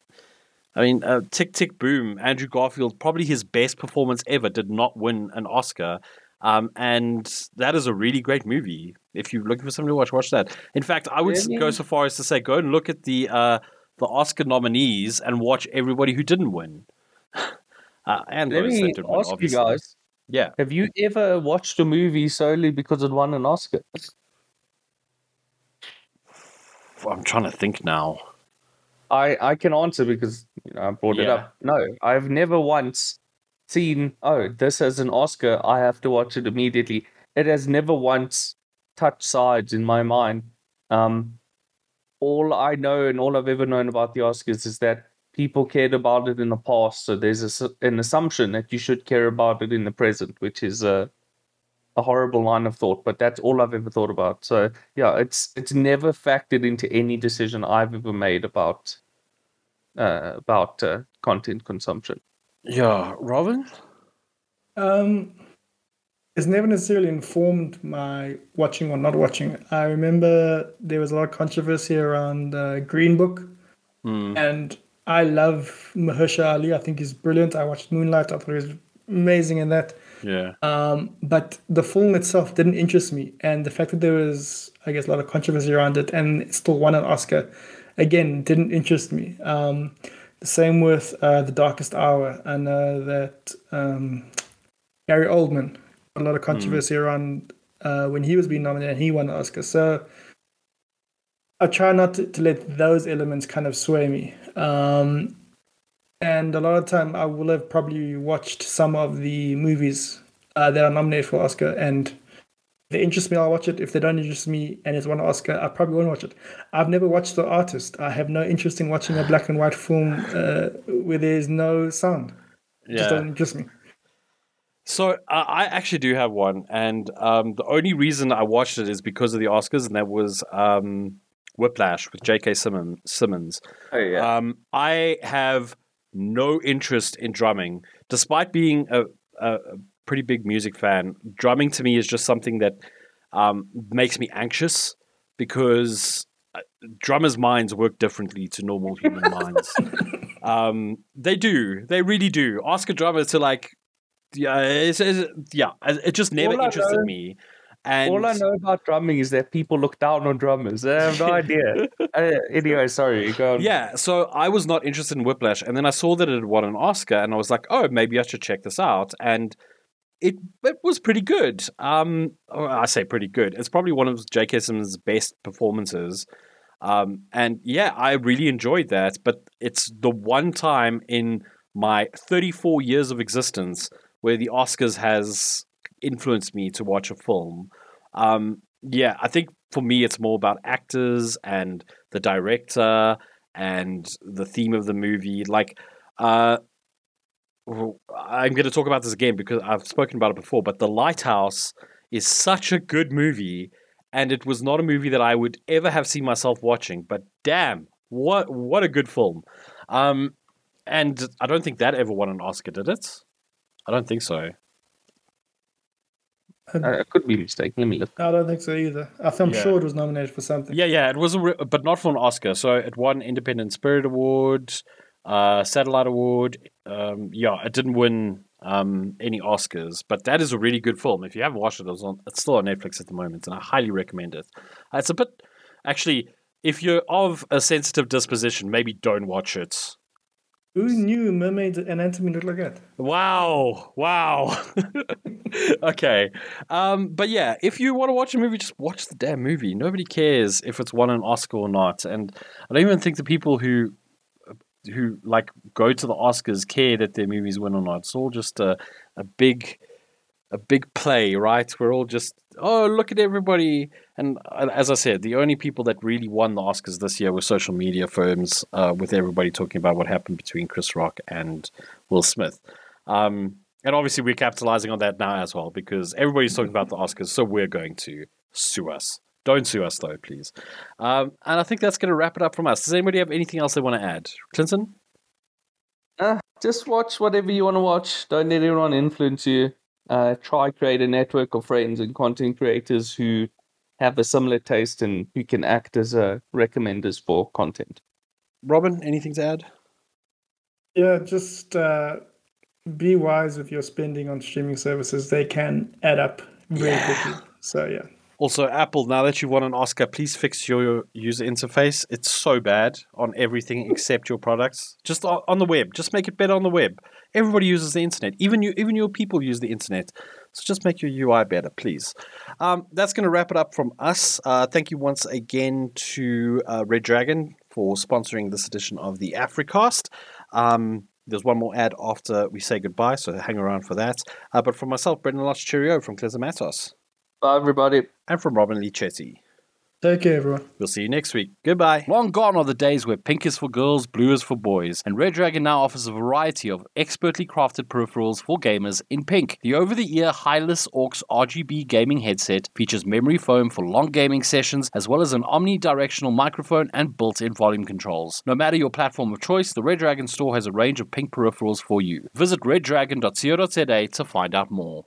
I mean, uh, Tick Tick Boom, Andrew Garfield, probably his best performance ever, did not win an Oscar. Um, and that is a really great movie. If you're looking for something to watch, watch that. In fact, I would really? go so far as to say, go and look at the uh, the Oscar nominees and watch everybody who didn't win. Uh, and Let me ask obviously. you guys. Yeah. Have you ever watched a movie solely because it won an Oscar? I'm trying to think now. I I can answer because you know I brought yeah. it up. No, I've never once seen. Oh, this has an Oscar. I have to watch it immediately. It has never once touched sides in my mind. Um, all I know and all I've ever known about the Oscars is that people cared about it in the past, so there's a, an assumption that you should care about it in the present, which is a a horrible line of thought. But that's all I've ever thought about. So yeah, it's it's never factored into any decision I've ever made about uh, about uh, content consumption. Yeah, Robin. Um, it's never necessarily informed my watching or not watching. I remember there was a lot of controversy around uh, Green Book, mm. and I love Mahershala Ali. I think he's brilliant. I watched Moonlight. I thought he was amazing in that. Yeah. Um, but the film itself didn't interest me, and the fact that there was, I guess, a lot of controversy around it, and it still won an Oscar, again, didn't interest me. Um, the same with uh, The Darkest Hour. I know that um, Gary Oldman, a lot of controversy mm. around uh, when he was being nominated, and he won an Oscar. So I try not to, to let those elements kind of sway me. Um, and a lot of time, I will have probably watched some of the movies uh, that are nominated for Oscar, and if they interest me, I'll watch it. If they don't interest me and it's won an Oscar, I probably won't watch it. I've never watched The Artist. I have no interest in watching a black and white film uh, where there's no sound. It yeah. just doesn't interest me. So uh, I actually do have one, and um, the only reason I watched it is because of the Oscars, and that was um, Whiplash with J.K. Simmons. Oh yeah. Um, I have no interest in drumming, despite being a, a, pretty big music fan. Drumming to me is just something that um, makes me anxious because uh, drummers' minds work differently to normal human minds. Um, they do. They really do. Ask a drummer to like. Yeah, it's, it's, yeah. It just never interested me. And all I know about drumming is that people look down on drummers. I have no idea. uh, anyway, sorry, go on. Yeah, so I was not interested in Whiplash, and then I saw that it had won an Oscar, and I was like, oh, maybe I should check this out. And it it was pretty good. Um, I say pretty good. It's probably one of J.K. Simmons' best performances. Um, and yeah, I really enjoyed that. But it's the one time in my 34 years of existence where the Oscars has influenced me to watch a film. Um, yeah, I think for me it's more about actors and the director and the theme of the movie. Like, uh, I'm going to talk about this again because I've spoken about it before, but The Lighthouse is such a good movie, and it was not a movie that I would ever have seen myself watching. But damn, what what a good film! Um, and I don't think that ever won an Oscar, did it? I don't think so. I could be mistaken. Let me look. I don't think so either. I'm yeah. sure it was nominated for something. Yeah, yeah, it was, re- but not for an Oscar. So it won Independent Spirit Award, uh, Satellite Award. Um, yeah, it didn't win um, any Oscars, but that is a really good film. If you haven't watched it, it's, on, it's still on Netflix at the moment, and I highly recommend it. Uh, it's a bit, actually, if you're of a sensitive disposition, maybe don't watch it Who knew Mermaid Anatomy looked like that? Wow. Wow. okay. Um, but yeah, if you want to watch a movie, just watch the damn movie. Nobody cares if it's won an Oscar or not. And I don't even think the people who who like go to the Oscars care that their movies win or not. It's all just a, a big a big play, right? We're all just, oh, look at everybody. And as I said, the only people that really won the Oscars this year were social media firms, uh, with everybody talking about what happened between Chris Rock and Will Smith. Um, and obviously, we're capitalizing on that now as well because everybody's talking about the Oscars, so we're going to sue us. Don't sue us, though, please. Um, and I think that's going to wrap it up from us. Does anybody have anything else they want to add? Clinton? Uh, just watch whatever you want to watch. Don't let anyone influence you uh, try create a network of friends and content creators who have a similar taste and who can act as uh, recommenders for content. Robin, anything to add? Yeah, just uh, be wise with your spending on streaming services. They can add up very yeah. quickly. So yeah. Also, Apple, now that you've won an Oscar, please fix your user interface. It's so bad on everything except your products. Just on the web. Just make it better on the web. Everybody uses the internet. Even you, even your people use the internet. So just make your UI better, please. Um, that's going to wrap it up from us. Uh, thank you once again to uh, Redragon for sponsoring this edition of the Africast. Um, there's one more ad after we say goodbye, so hang around for that. Uh, but for myself, Brendyn Lotz, cheerio from Klesamatos. Bye, everybody. And from Robin-Leigh Chetty. Take care, everyone. We'll see you next week. Goodbye. Long gone are the days where pink is for girls, blue is for boys, and Redragon now offers a variety of expertly crafted peripherals for gamers in pink. The over the ear Hylas Orcs RGB gaming headset features memory foam for long gaming sessions, as well as an omnidirectional microphone and built in volume controls. No matter your platform of choice, the Redragon store has a range of pink peripherals for you. Visit redragon.co.za to find out more.